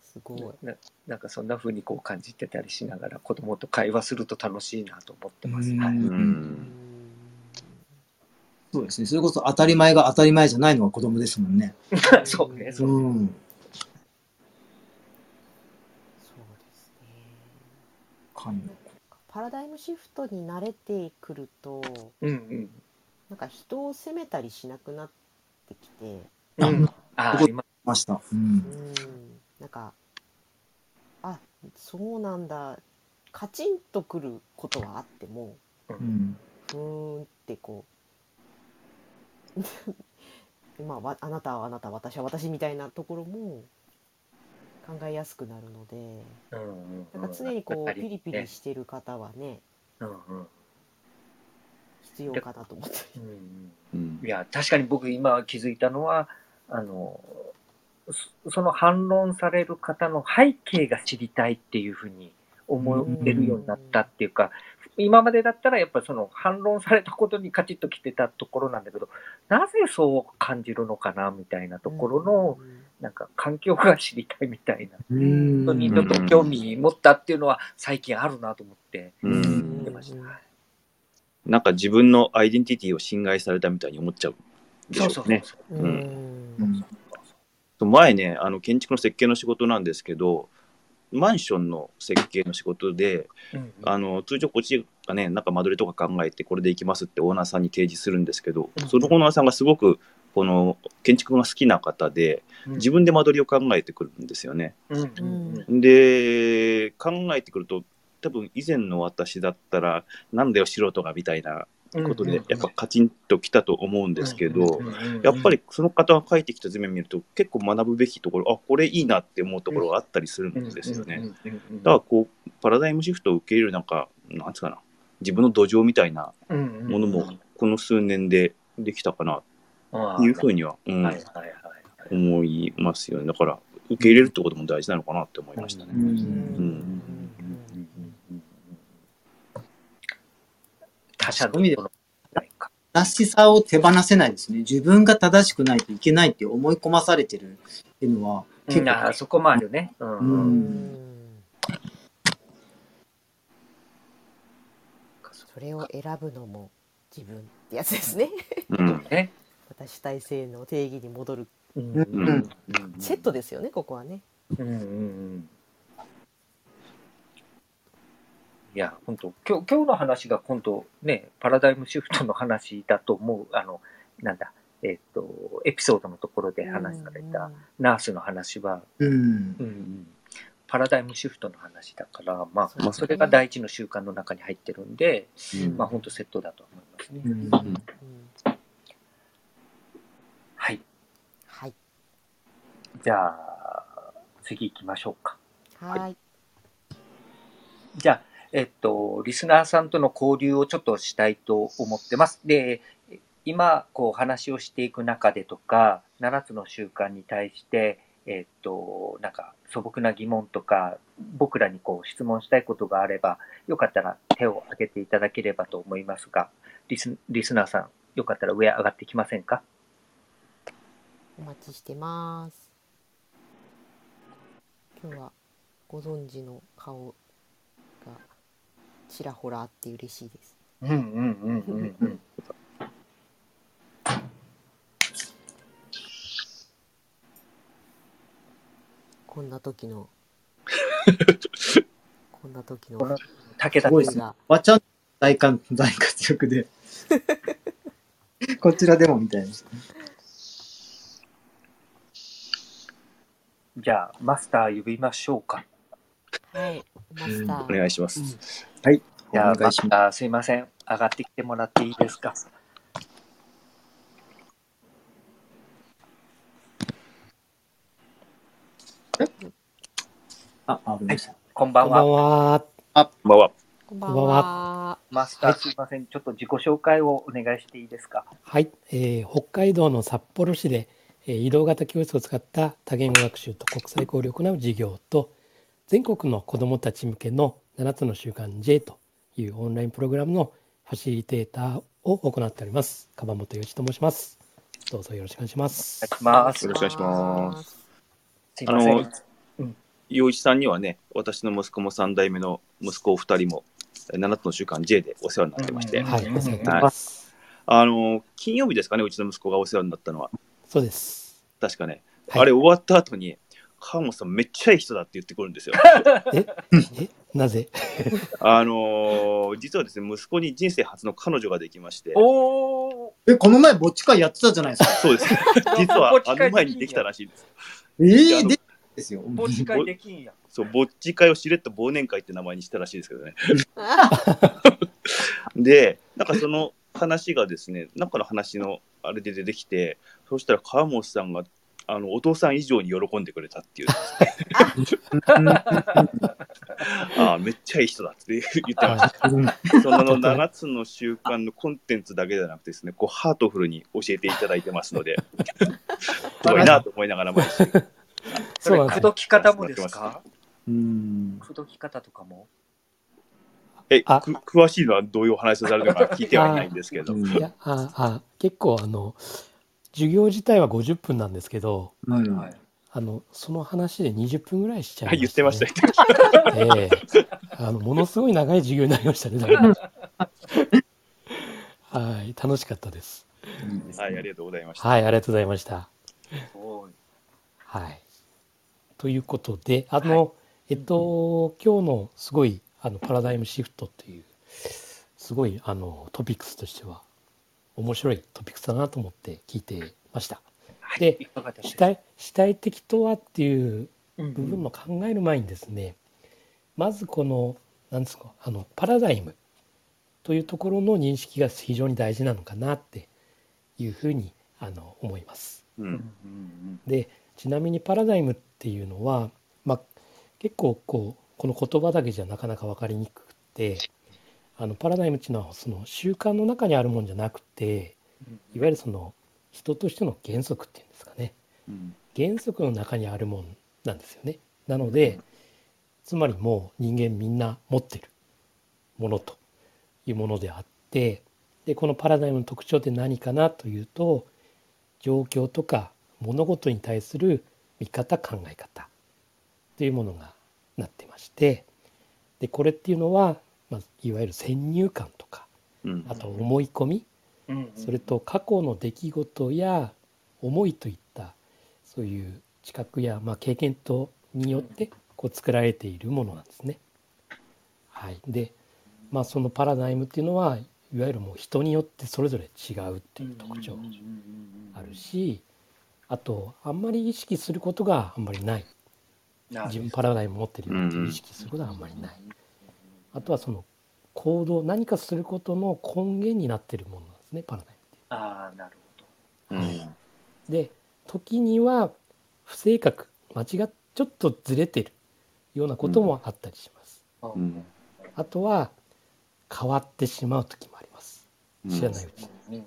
すごい。ななんかそんな風にこう感じてたりしながら子供と会話すると楽しいなと思ってます。はいうん。そうですね。それこそ当たり前が当たり前じゃないのが子供ですもんね。そうね、そうう。ん。そうですね。パラダイムシフトに慣れてくると、うんうん。なんか人を責めたりしなくなってきて、あうんああ、ました。う。うんんなんかあそうなんだカチンとくることはあってもうん。ふーんってこう まあわあなたはあなた私は私みたいなところも考えやすくなるのでうんうんなんか常にこうピリピリしてる方はねうんうん必要かなと思って。うんうんうんいや、確かに僕今気づいたのは、あの、そその反論される方の背景が知りたいっていうふうに思えるようになったっていうか、今までだったらやっぱりその反論されたことにカチッときてたところなんだけど、なぜそう感じるのかなみたいなところの、なんか環境が知りたいみたいな、うん。本当にちょっと興味持ったっていうのは最近あるなと思ってうん見てました。うんなんか自分のアイデンティティを侵害されたみたいに思っちゃうでしそうそうそうょうね。そう。うんうん前ね、あの建築の設計の仕事なんですけど、マンションの設計の仕事で、うんあの通常こっちがね、なんか間取りとか考えて、これでいきますってオーナーさんに提示するんですけど、うんそのオーナーさんがすごくこの建築が好きな方で、自分で間取りを考えてくるんですよね。うんうんうん。で、考えてくると、多分以前の私だったら、なんだよ、素人がみたいなことで、やっぱカチンときたと思うんですけど、やっぱりその方が書いてきた図面見ると、結構学ぶべきところ、あこれいいなって思うところがあったりするんですよね。だからこう、パラダイムシフトを受け入れるなんか、なんつうかな、自分の土壌みたいなものも、この数年でできたかなというふうには、思いますよね。だから、受け入れるってことも大事なのかなって思いましたね。うんうん他者の人のないか。正しさを手放せないですね。自分が正しくないといけないって思い込まされてるっていうのは結うん、そこもあるね。うんううんんそれを選ぶのも自分ってやつですね。うんね。私体制の定義に戻るうんセットですよね、ここはね。うんうんうんいや、本当今日、今日の話が今度ね、パラダイムシフトの話だと思う、あの、なんだ、えっ、と、エピソードのところで話されたナースの話は、うんうんうん、パラダイムシフトの話だから、まあ、それが第一の習慣の中に入ってるんで、うんまあ、本当セットだと思いますね。うんうんうんはい。はい。じゃあ、次行きましょうか。はい。じゃあ、えっと、リスナーさんとの交流をちょっとしたいと思ってます。で、今、こう話をしていく中でとか、7つの習慣に対して、えっと、なんか素朴な疑問とか、僕らにこう質問したいことがあれば、よかったら手を挙げていただければと思いますが、リスリスナーさん、よかったら上上がってきませんか？お待ちしてます。今日はご存知の顔ちらほらあって嬉しいです。うんうんうんうんうん。こんな時のこんな時の武田君がわちゃん大活大活躍で。こちらでもみたいな。じゃあ、マスター呼びましょうか。はいマスタおー願いします。はい。じゃあ、お願いしまマスター、すいません。上がってきてもらっていいですか？す。あ、あ、りました。こんばんこんばんは。は。こんばんは。こんばんは。マスター、すいません。ちょっと自己紹介をお願いしていいですか？はい、えー北海道の札幌市で、えー移動型教室を使った多言語学習と国際交流を行う事業と全国の子どもたち向けの7つの習慣 J というオンラインプログラムのファシリテーターを行っております。樺本洋一と申します。どうぞよろしくお願いします。お願いしますよ。ろしくお願いします。すいません。陽一さんにはね、私の息子も3代目の息子お二人も、7つの習慣 J でお世話になってまして、うんはい、お世話になってます。あの、金曜日ですかね、うちの息子がお世話になったのは。そうです。確かね。はいあれ終わった後に、川本さんめっちゃいい人だって言ってくるんですよ。え、なぜ？あのー実はですね、息子に人生初の彼女ができまして、おーえ、この前、ぼっち会やってたじゃないですか。そうです。実はあの前にできたらしいです。ええでですよ。ぼっち会できんや。そう、ぼっち会をしれっと忘年会って名前にしたらしいですけどね。で、なんかその話がですね、なんかの話のあれで出てきて、そしたら川本さんが、あの、お父さん以上に喜んでくれたっていう。ああ、めっちゃいい人だって言ってました。その7つの習慣のコンテンツだけじゃなくてですね、こうハートフルに教えていただいてますので、すごいなと思いながら毎週。そうなんですよ口説き方もですか？うん。口説き方とかも？え、あく詳しいのはどういうお話をされてるのか聞いてはいないんですけど。いやああ結構あの授業自体は50分なんですけどうんはい。あのその話で20分ぐらいしちゃいはい、言ってました、ね言ってました。ええあのものすごい長い授業になりましたね はい楽しかったですはい、ありがとうございました。はいありがとうございました。はいということであの、えっと今日のすごいあのパラダイムシフトっていうすごいあのトピックスとしては面白いトピックスだなと思って聞いてました。はい。で主体主体的とはっていう部部分の考える前にですね、まずこのなんですかあのパラダイムというところの認識が非常に大事なのかなっていうふうにあの思います。う。うんんうんでちなみにパラダイムっていうのは、まあ、結構こうこの言葉だけじゃなかなか分かりにくくてあのパラダイムっていうのはその習慣の中にあるもんじゃなくてうん。いわゆるその人としての原則っていうんですかね。うん。原則の中にあるもんなんですよね。なのでつまりもう人間みんな持ってるものというものであってでこのパラダイムの特徴って何かなというと状況とか物事に対する見方考え方というものがなってましてでこれっていうのは、まあ、いわゆる先入観とかうん。あと思い込みうんうんそれと過去の出来事や思いといったそういう知覚やまあ経験とによってこう作られているものなんですね。はい、で、まあ、そのパラダイムっていうのはいわゆるもう人によってそれぞれ違うっていう特徴があるしあとあんまり意識することがあんまりない。自分パラダイム持ってるよって意識することがあんまりない。あとはその行動何かすることの根源になっているものなんですねパラダイムって。ああ、なるほうん。で時には不正確間違っちょっとずれてるようなこともあったりします。ど。うん。あとは変わってしまう時もあります。知らないうちに。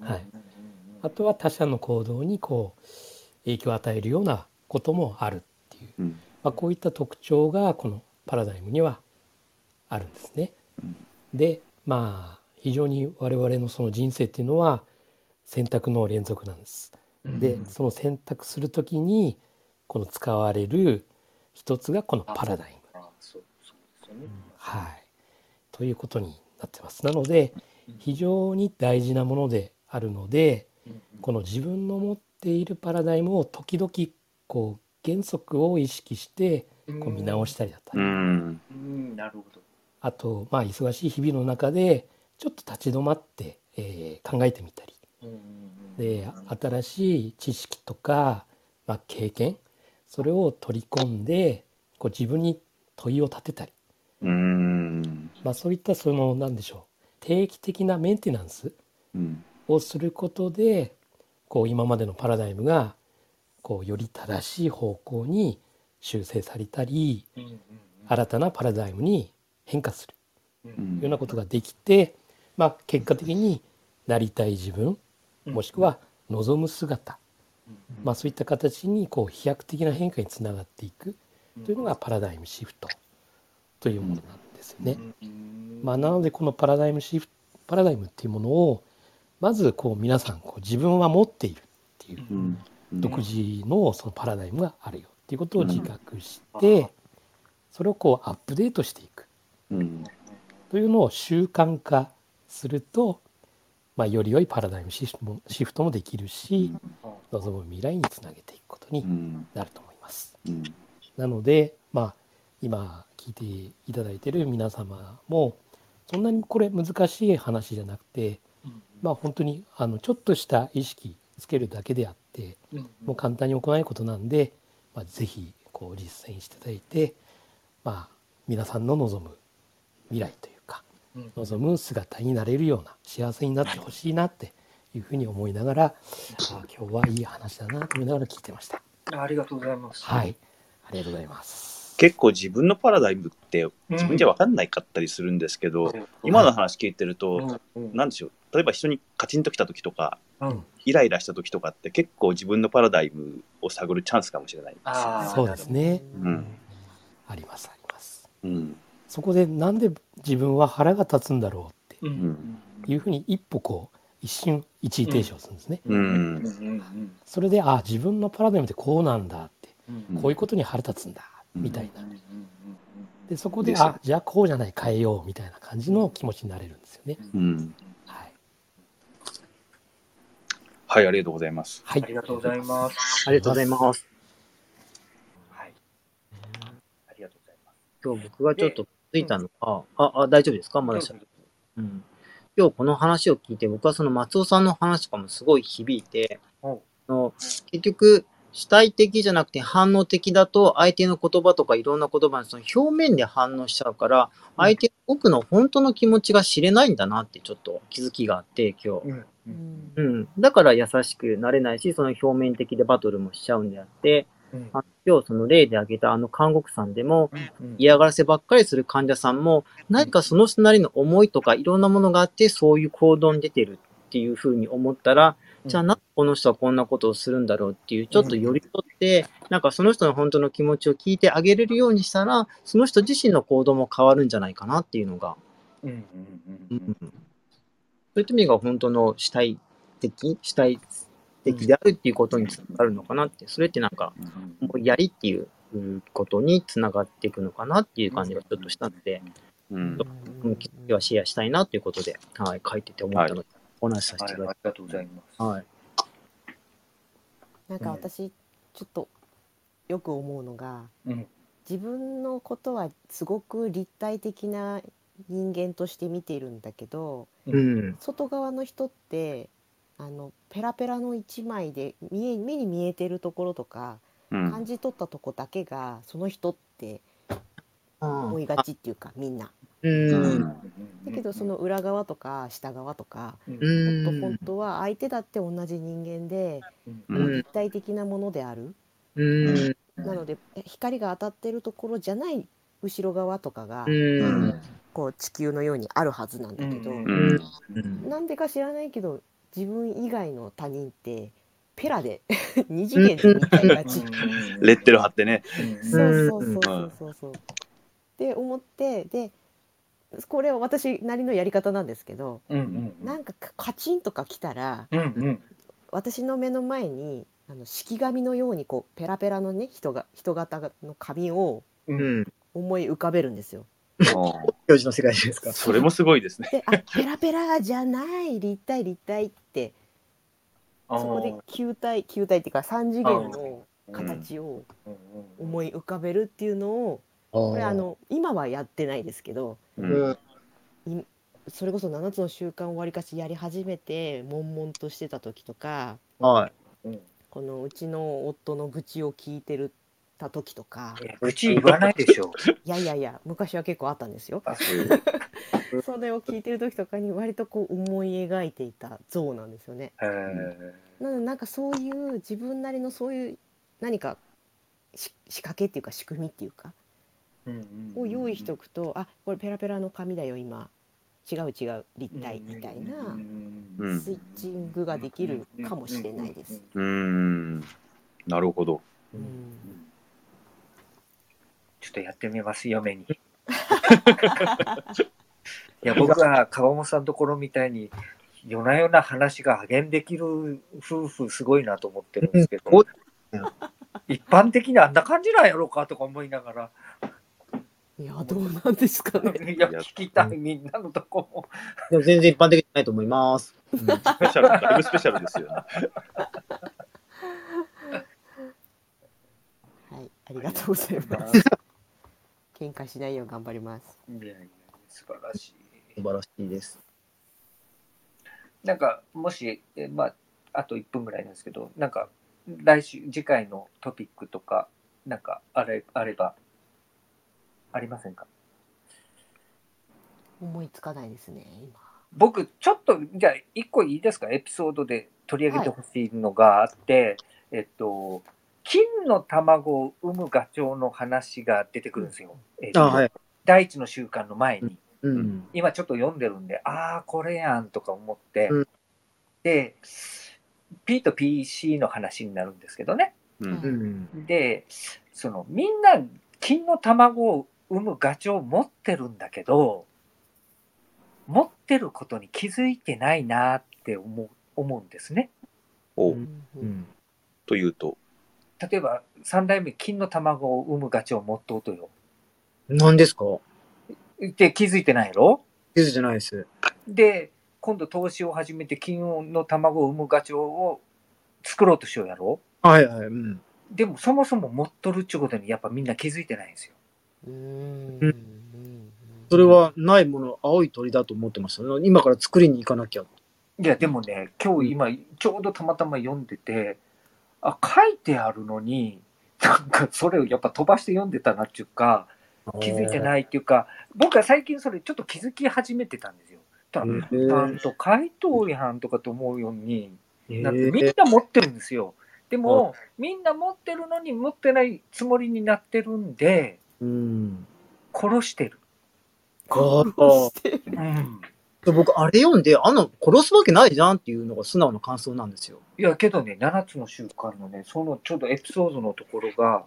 はい。あとは他者の行動にこう影響を与えるようなこともあるっていう、うん。まあ、こういった特徴がこのパラダイムにはあるんですね。うんでまあ非常に我々のその人生っていうのは選択の連続なんです。でその選択する時にこの使われる一つがこのパラダイム。あそうそうですよね。はい、ということになってます。なので非常に大事なものであるのでこの自分の持っているパラダイムを時々こう原則を意識してこう見直したりだったり、うんうん、なるほど。あとまあ忙しい日々の中でちょっと立ち止まって、えー考えてみたり。で新しい知識とか、まあ、経験それを取り込んでこう自分に問いを立てたり、うん。まあ、そういったその何でしょう定期的なメンテナンスうん。をすることでこう今までのパラダイムがこうより正しい方向に修正されたり新たなパラダイムに変化する。ようなことができて、まあ、結果的になりたい自分もしくは望む姿、まあ、そういった形にこう飛躍的な変化につながっていく。というのがパラダイムシフトというものなんですよね。うん。まあ、なのでこのパラダイムシフトパラダイムっていうものをまずこう皆さんこう自分は持っているっていううん。独自のそのパラダイムがあるよっていうことを自覚してそれをこうアップデートしていくうん。というのを習慣化すると、まあ、より良いパラダイムシフトもできるし望む未来につなげていくことにうん。なると思います。うん。なので、まあ、今聞いていただいている皆様もそんなにこれ難しい話じゃなくてまあ本当にあのちょっとした意識つけるだけであってもう簡単に行えることなんで、まあ、ぜひこう実践していただいて、まあ、皆さんの望む未来というか望む姿になれるような幸せになってほしいなっていうふうに思いながら、あ今日はいい話だなと思いながら聞いてました。ありがとうございます。はい、ありがとうございます。結構自分のパラダイムって自分じゃ分かんないかったりするんですけど、今の話聞いてると、なんでしょう例えば人にカチンときた時とかうんイライラした時とかって結構自分のパラダイムを探るチャンスかもしれないですよね。そうですね。うんありますあります。うんそこでなんで自分は腹が立つんだろうってうんいうふうに一歩こう一瞬一時停止をするんですね。それであ自分のパラダイムってこうなんだってうんこういうことに腹立つんだうんみたいな。うんでそこであじゃあこうじゃない変えようみたいな感じの気持ちになれるんですよね。うんはい。はい、ありがとうございます。はい。ありがとうございます。ありがとうございます。はい。ありがとうございます。今日僕がちょっと気づいたのが、あ、あ、大丈夫ですか？まだし。ゃうん。今日この話を聞いて、僕はその松尾さんの話とかもすごい響いて、の結局、主体的じゃなくて反応的だと、相手の言葉とかいろんな言葉にその表面で反応しちゃうから、相手の奥の本当の気持ちが知れないんだなってちょっと気づきがあって、今日。うん。うん。うん。だから優しくなれないし、その表面的でバトルもしちゃうんであって、うんあ今日その例で挙げたあの看護婦さんでも、うん。嫌がらせばっかりする患者さんも、何かその人なりの思いとかいろんなものがあって、そういう行動に出てるっていうふうに思ったら、じゃあなんでこの人はこんなことをするんだろうっていう、ちょっと寄り添って、なんかその人の本当の気持ちを聞いてあげれるようにしたら、その人自身の行動も変わるんじゃないかなっていうのが、うん。うん。ううん。ん、そういった意味が本当の主体的、主体的であるっていうことにつながるのかなって、それってなんか、思いやりっていうことにつながっていくのかなっていう感じがちょっとしたので、うんうん、気づきはシェアしたいなということで、はい、書いてて思ったので、お話しさせはい、ていただきありがとうございます。ます。はい。なんか私ちょっとよく思うのがうん自分のことはすごく立体的な人間として見ているんだけどうん。外側の人ってあのペラペラの一枚で見え目に見えてるところとかうん感じ取ったとこだけがその人って思あいがちっていうかみんな。う。うんんだけどその裏側とか下側とかうんう本当ん。本当は相手だって同じ人間でうん立体的なものである。うん。なのでえ光が当たってるところじゃない後ろ側とかがうん。こう地球のようにあるはずなんだけど、うん。なんでか知らないけど自分以外の他人ってペラで 二次元で見ちゃいがち。レッテル貼ってね。そうそうそうそうそうそう。って思ってでこれは私なりのやり方なんですけどうんうんなんかカチンとか来たらうんうん私の目の前にあの式紙のようにこうペラペラのね人が人型の紙をうん。思い浮かべるんですよ。教授の世界ですか？それもすごいですね。であペラペラじゃない立体立体ってそこで球体球体っていうか3次元の形を思い浮かべるっていうのをこれあの今はやってないですけどうんうん。それこそ7つの習慣をわりかしやり始めて悶々としてた時とかはい。このうちの夫の愚痴を聞いてるた時とかうち言わないでしょ。いやいやいや昔は結構あったんですよ。あ それを聞いてる時とかに割とこう思い描いていた像なんですよね。なのでなんかそういう自分なりのそういう何かし仕掛けっていうか仕組みっていうかを用意しておくと、あこれペラペラの紙だよ今違う違う立体みたいなうんスイッチングができるかもしれないです。うん。なるほど。うんちょっとやってみます、嫁に。いや、僕は川本さんのところみたいに、夜な夜な話が加減できる夫婦すごいなと思ってるんですけど、うん 一般的にあんな感じなんやろうかとか思いながいやどうなんですかね。ら、いや、聞きたい、みんなのとこも。でも全然一般的じゃないと思います。スペシャル、だいぶスペシャルですよね。はいありがとうございます。喧嘩しないよう頑張ります。いやいや、素晴らしい。素晴らしいです。なんか、もし、えまあ、あと1分ぐらいなんですけど、なんか、来週、次回のトピックとか、なんか、あれ、あれば、ありませんか？思いつかないですね今僕、ちょっと、じゃあ、1個いいですか？エピソードで取り上げてほしいのがあって、えっと、金の卵を産むガチョウの話が出てくるんですよ。えっとあはい第一の習慣の前に。うん。今ちょっと読んでるんで、ああ、これやんとか思って、うんで、P と PC の話になるんですけどね。う。うんん。で、そのみんな金の卵を産むガチョウを持ってるんだけど、持ってることに気づいてないなって思う思うんですね。おううんというと。例えば三代目金の卵を産むガチョウを持っとうとよ。何ですか？で、気づいてないやろ？クイズじゃないです。で、今度投資を始めて金の卵を産むガチョウを作ろうとしようやろ？はいはい。うん。でもそもそも持っとるっちゅうことにやっぱみんな気づいてないんですよ。うーんうんそれはないもの、青い鳥だと思ってましたね。今から作りに行かなきゃ。いや、でもね、今日今ちょうどたまたま読んでて、あ、書いてあるのに、なんかそれをやっぱ飛ばして読んでたなっていうか、気づいてい。ないっていうか、僕は最近それちょっと気づき始めてたんですよ。だから、ちゃんと回答やんとかと思うように、えなんてみんな持ってるんですよ。でも、みんな持ってるのに持ってないつもりになってるんで、うん。殺してる。ああ。うん。僕、あれ読んで、あの、殺すわけないじゃんっていうのが素直な感想なんですよ。いや、けどね、7つの習慣のね、そのちょうどエピソードのところが、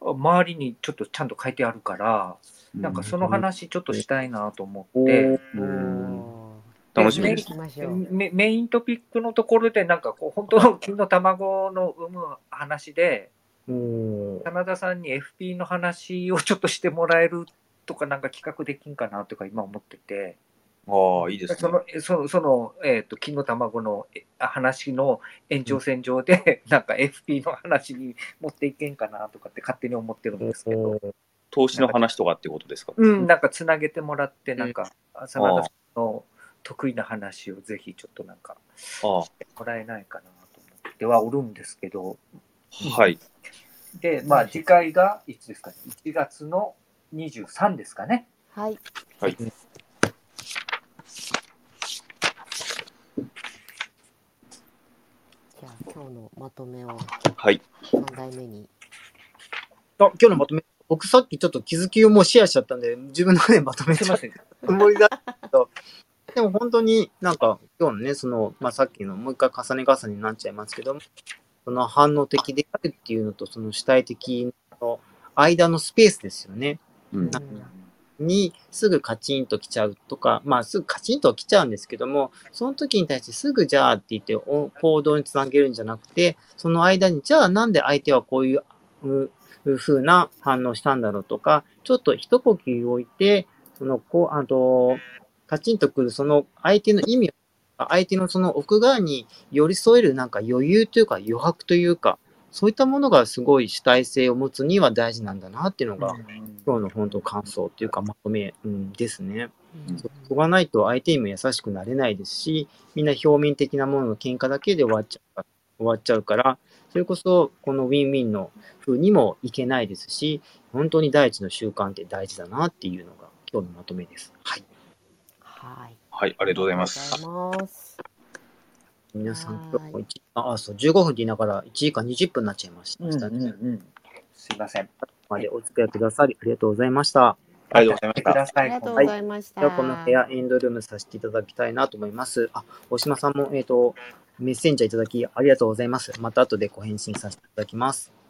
周りにちょっとちゃんと書いてあるから、なんかその話ちょっとしたいなと思って、うん。楽しみ。メメイントピックのところで、なんかこう、本当の金の卵の産む話で、真田さんに FP の話をちょっとしてもらえるとか、なんか企画できんかなとか今思ってて、ああ、いいですね。その、えその、その、えっ、と、金の卵のえ話の延長線上で、なんか FP の話に持っていけんかなとかって勝手に思ってるんですけど、投資の話とかってことですか？うん、なんかつなげてもらって、なんか、真田さんの得意な話をぜひちょっとなんか、あもらえないかなと思ってはおるんですけど、あ、はい。で、まあ次回がいつですかね、1月の23ですかね。はいはい。じゃあ今日のまとめをはい。3代目にあ、今日のまとめ、僕さっきちょっと気づきをもうシェアしちゃったんで、自分のでまとめちゃっすいません。つもりだけど、でも本当になんか今日のね、その、まあ、さっきのもう一回重ね重ねになっちゃいますけども、その反応的であるっていうのと、その主体的の間のスペースですよね。うん。にすぐカチンと来ちゃうとか、まあすぐカチンと来ちゃうんですけども、その時に対してすぐじゃあって言って行動につなげるんじゃなくて、その間にじゃあなんで相手はこういううう風な反応したんだろうとか、ちょっと一呼吸置いて、そのこう、あと、カチンとくるその相手の意味を、相手のその奥側に寄り添えるなんか余裕というか余白というか、そういったものがすごい主体性を持つには大事なんだなっていうのが、今日の本当感想っていうかまとめ、うん、ですね。そこがないと相手にも優しくなれないですし、みんな表面的なものの喧嘩だけで終わっちゃうから、終わっちゃうから、それこそこのウィンウィンの風にもいけないですし、本当に第一の習慣って大事だなっていうのが今日のまとめです。はい。はいはい、ありがとうございます。皆さん、はい今日も1あ、あそう、15分って言いながら1時間20分になっちゃいましうんうんたね。うん。すいません。までお付き合いくださりありがとうございました。ありがとうございました。ありがとうございました、ではこの部屋エンドルームさせていただきたいなと思います。あ、大島さんも、えっ、と、メッセンジャーいただきありがとうございます。また後でご返信させていただきます。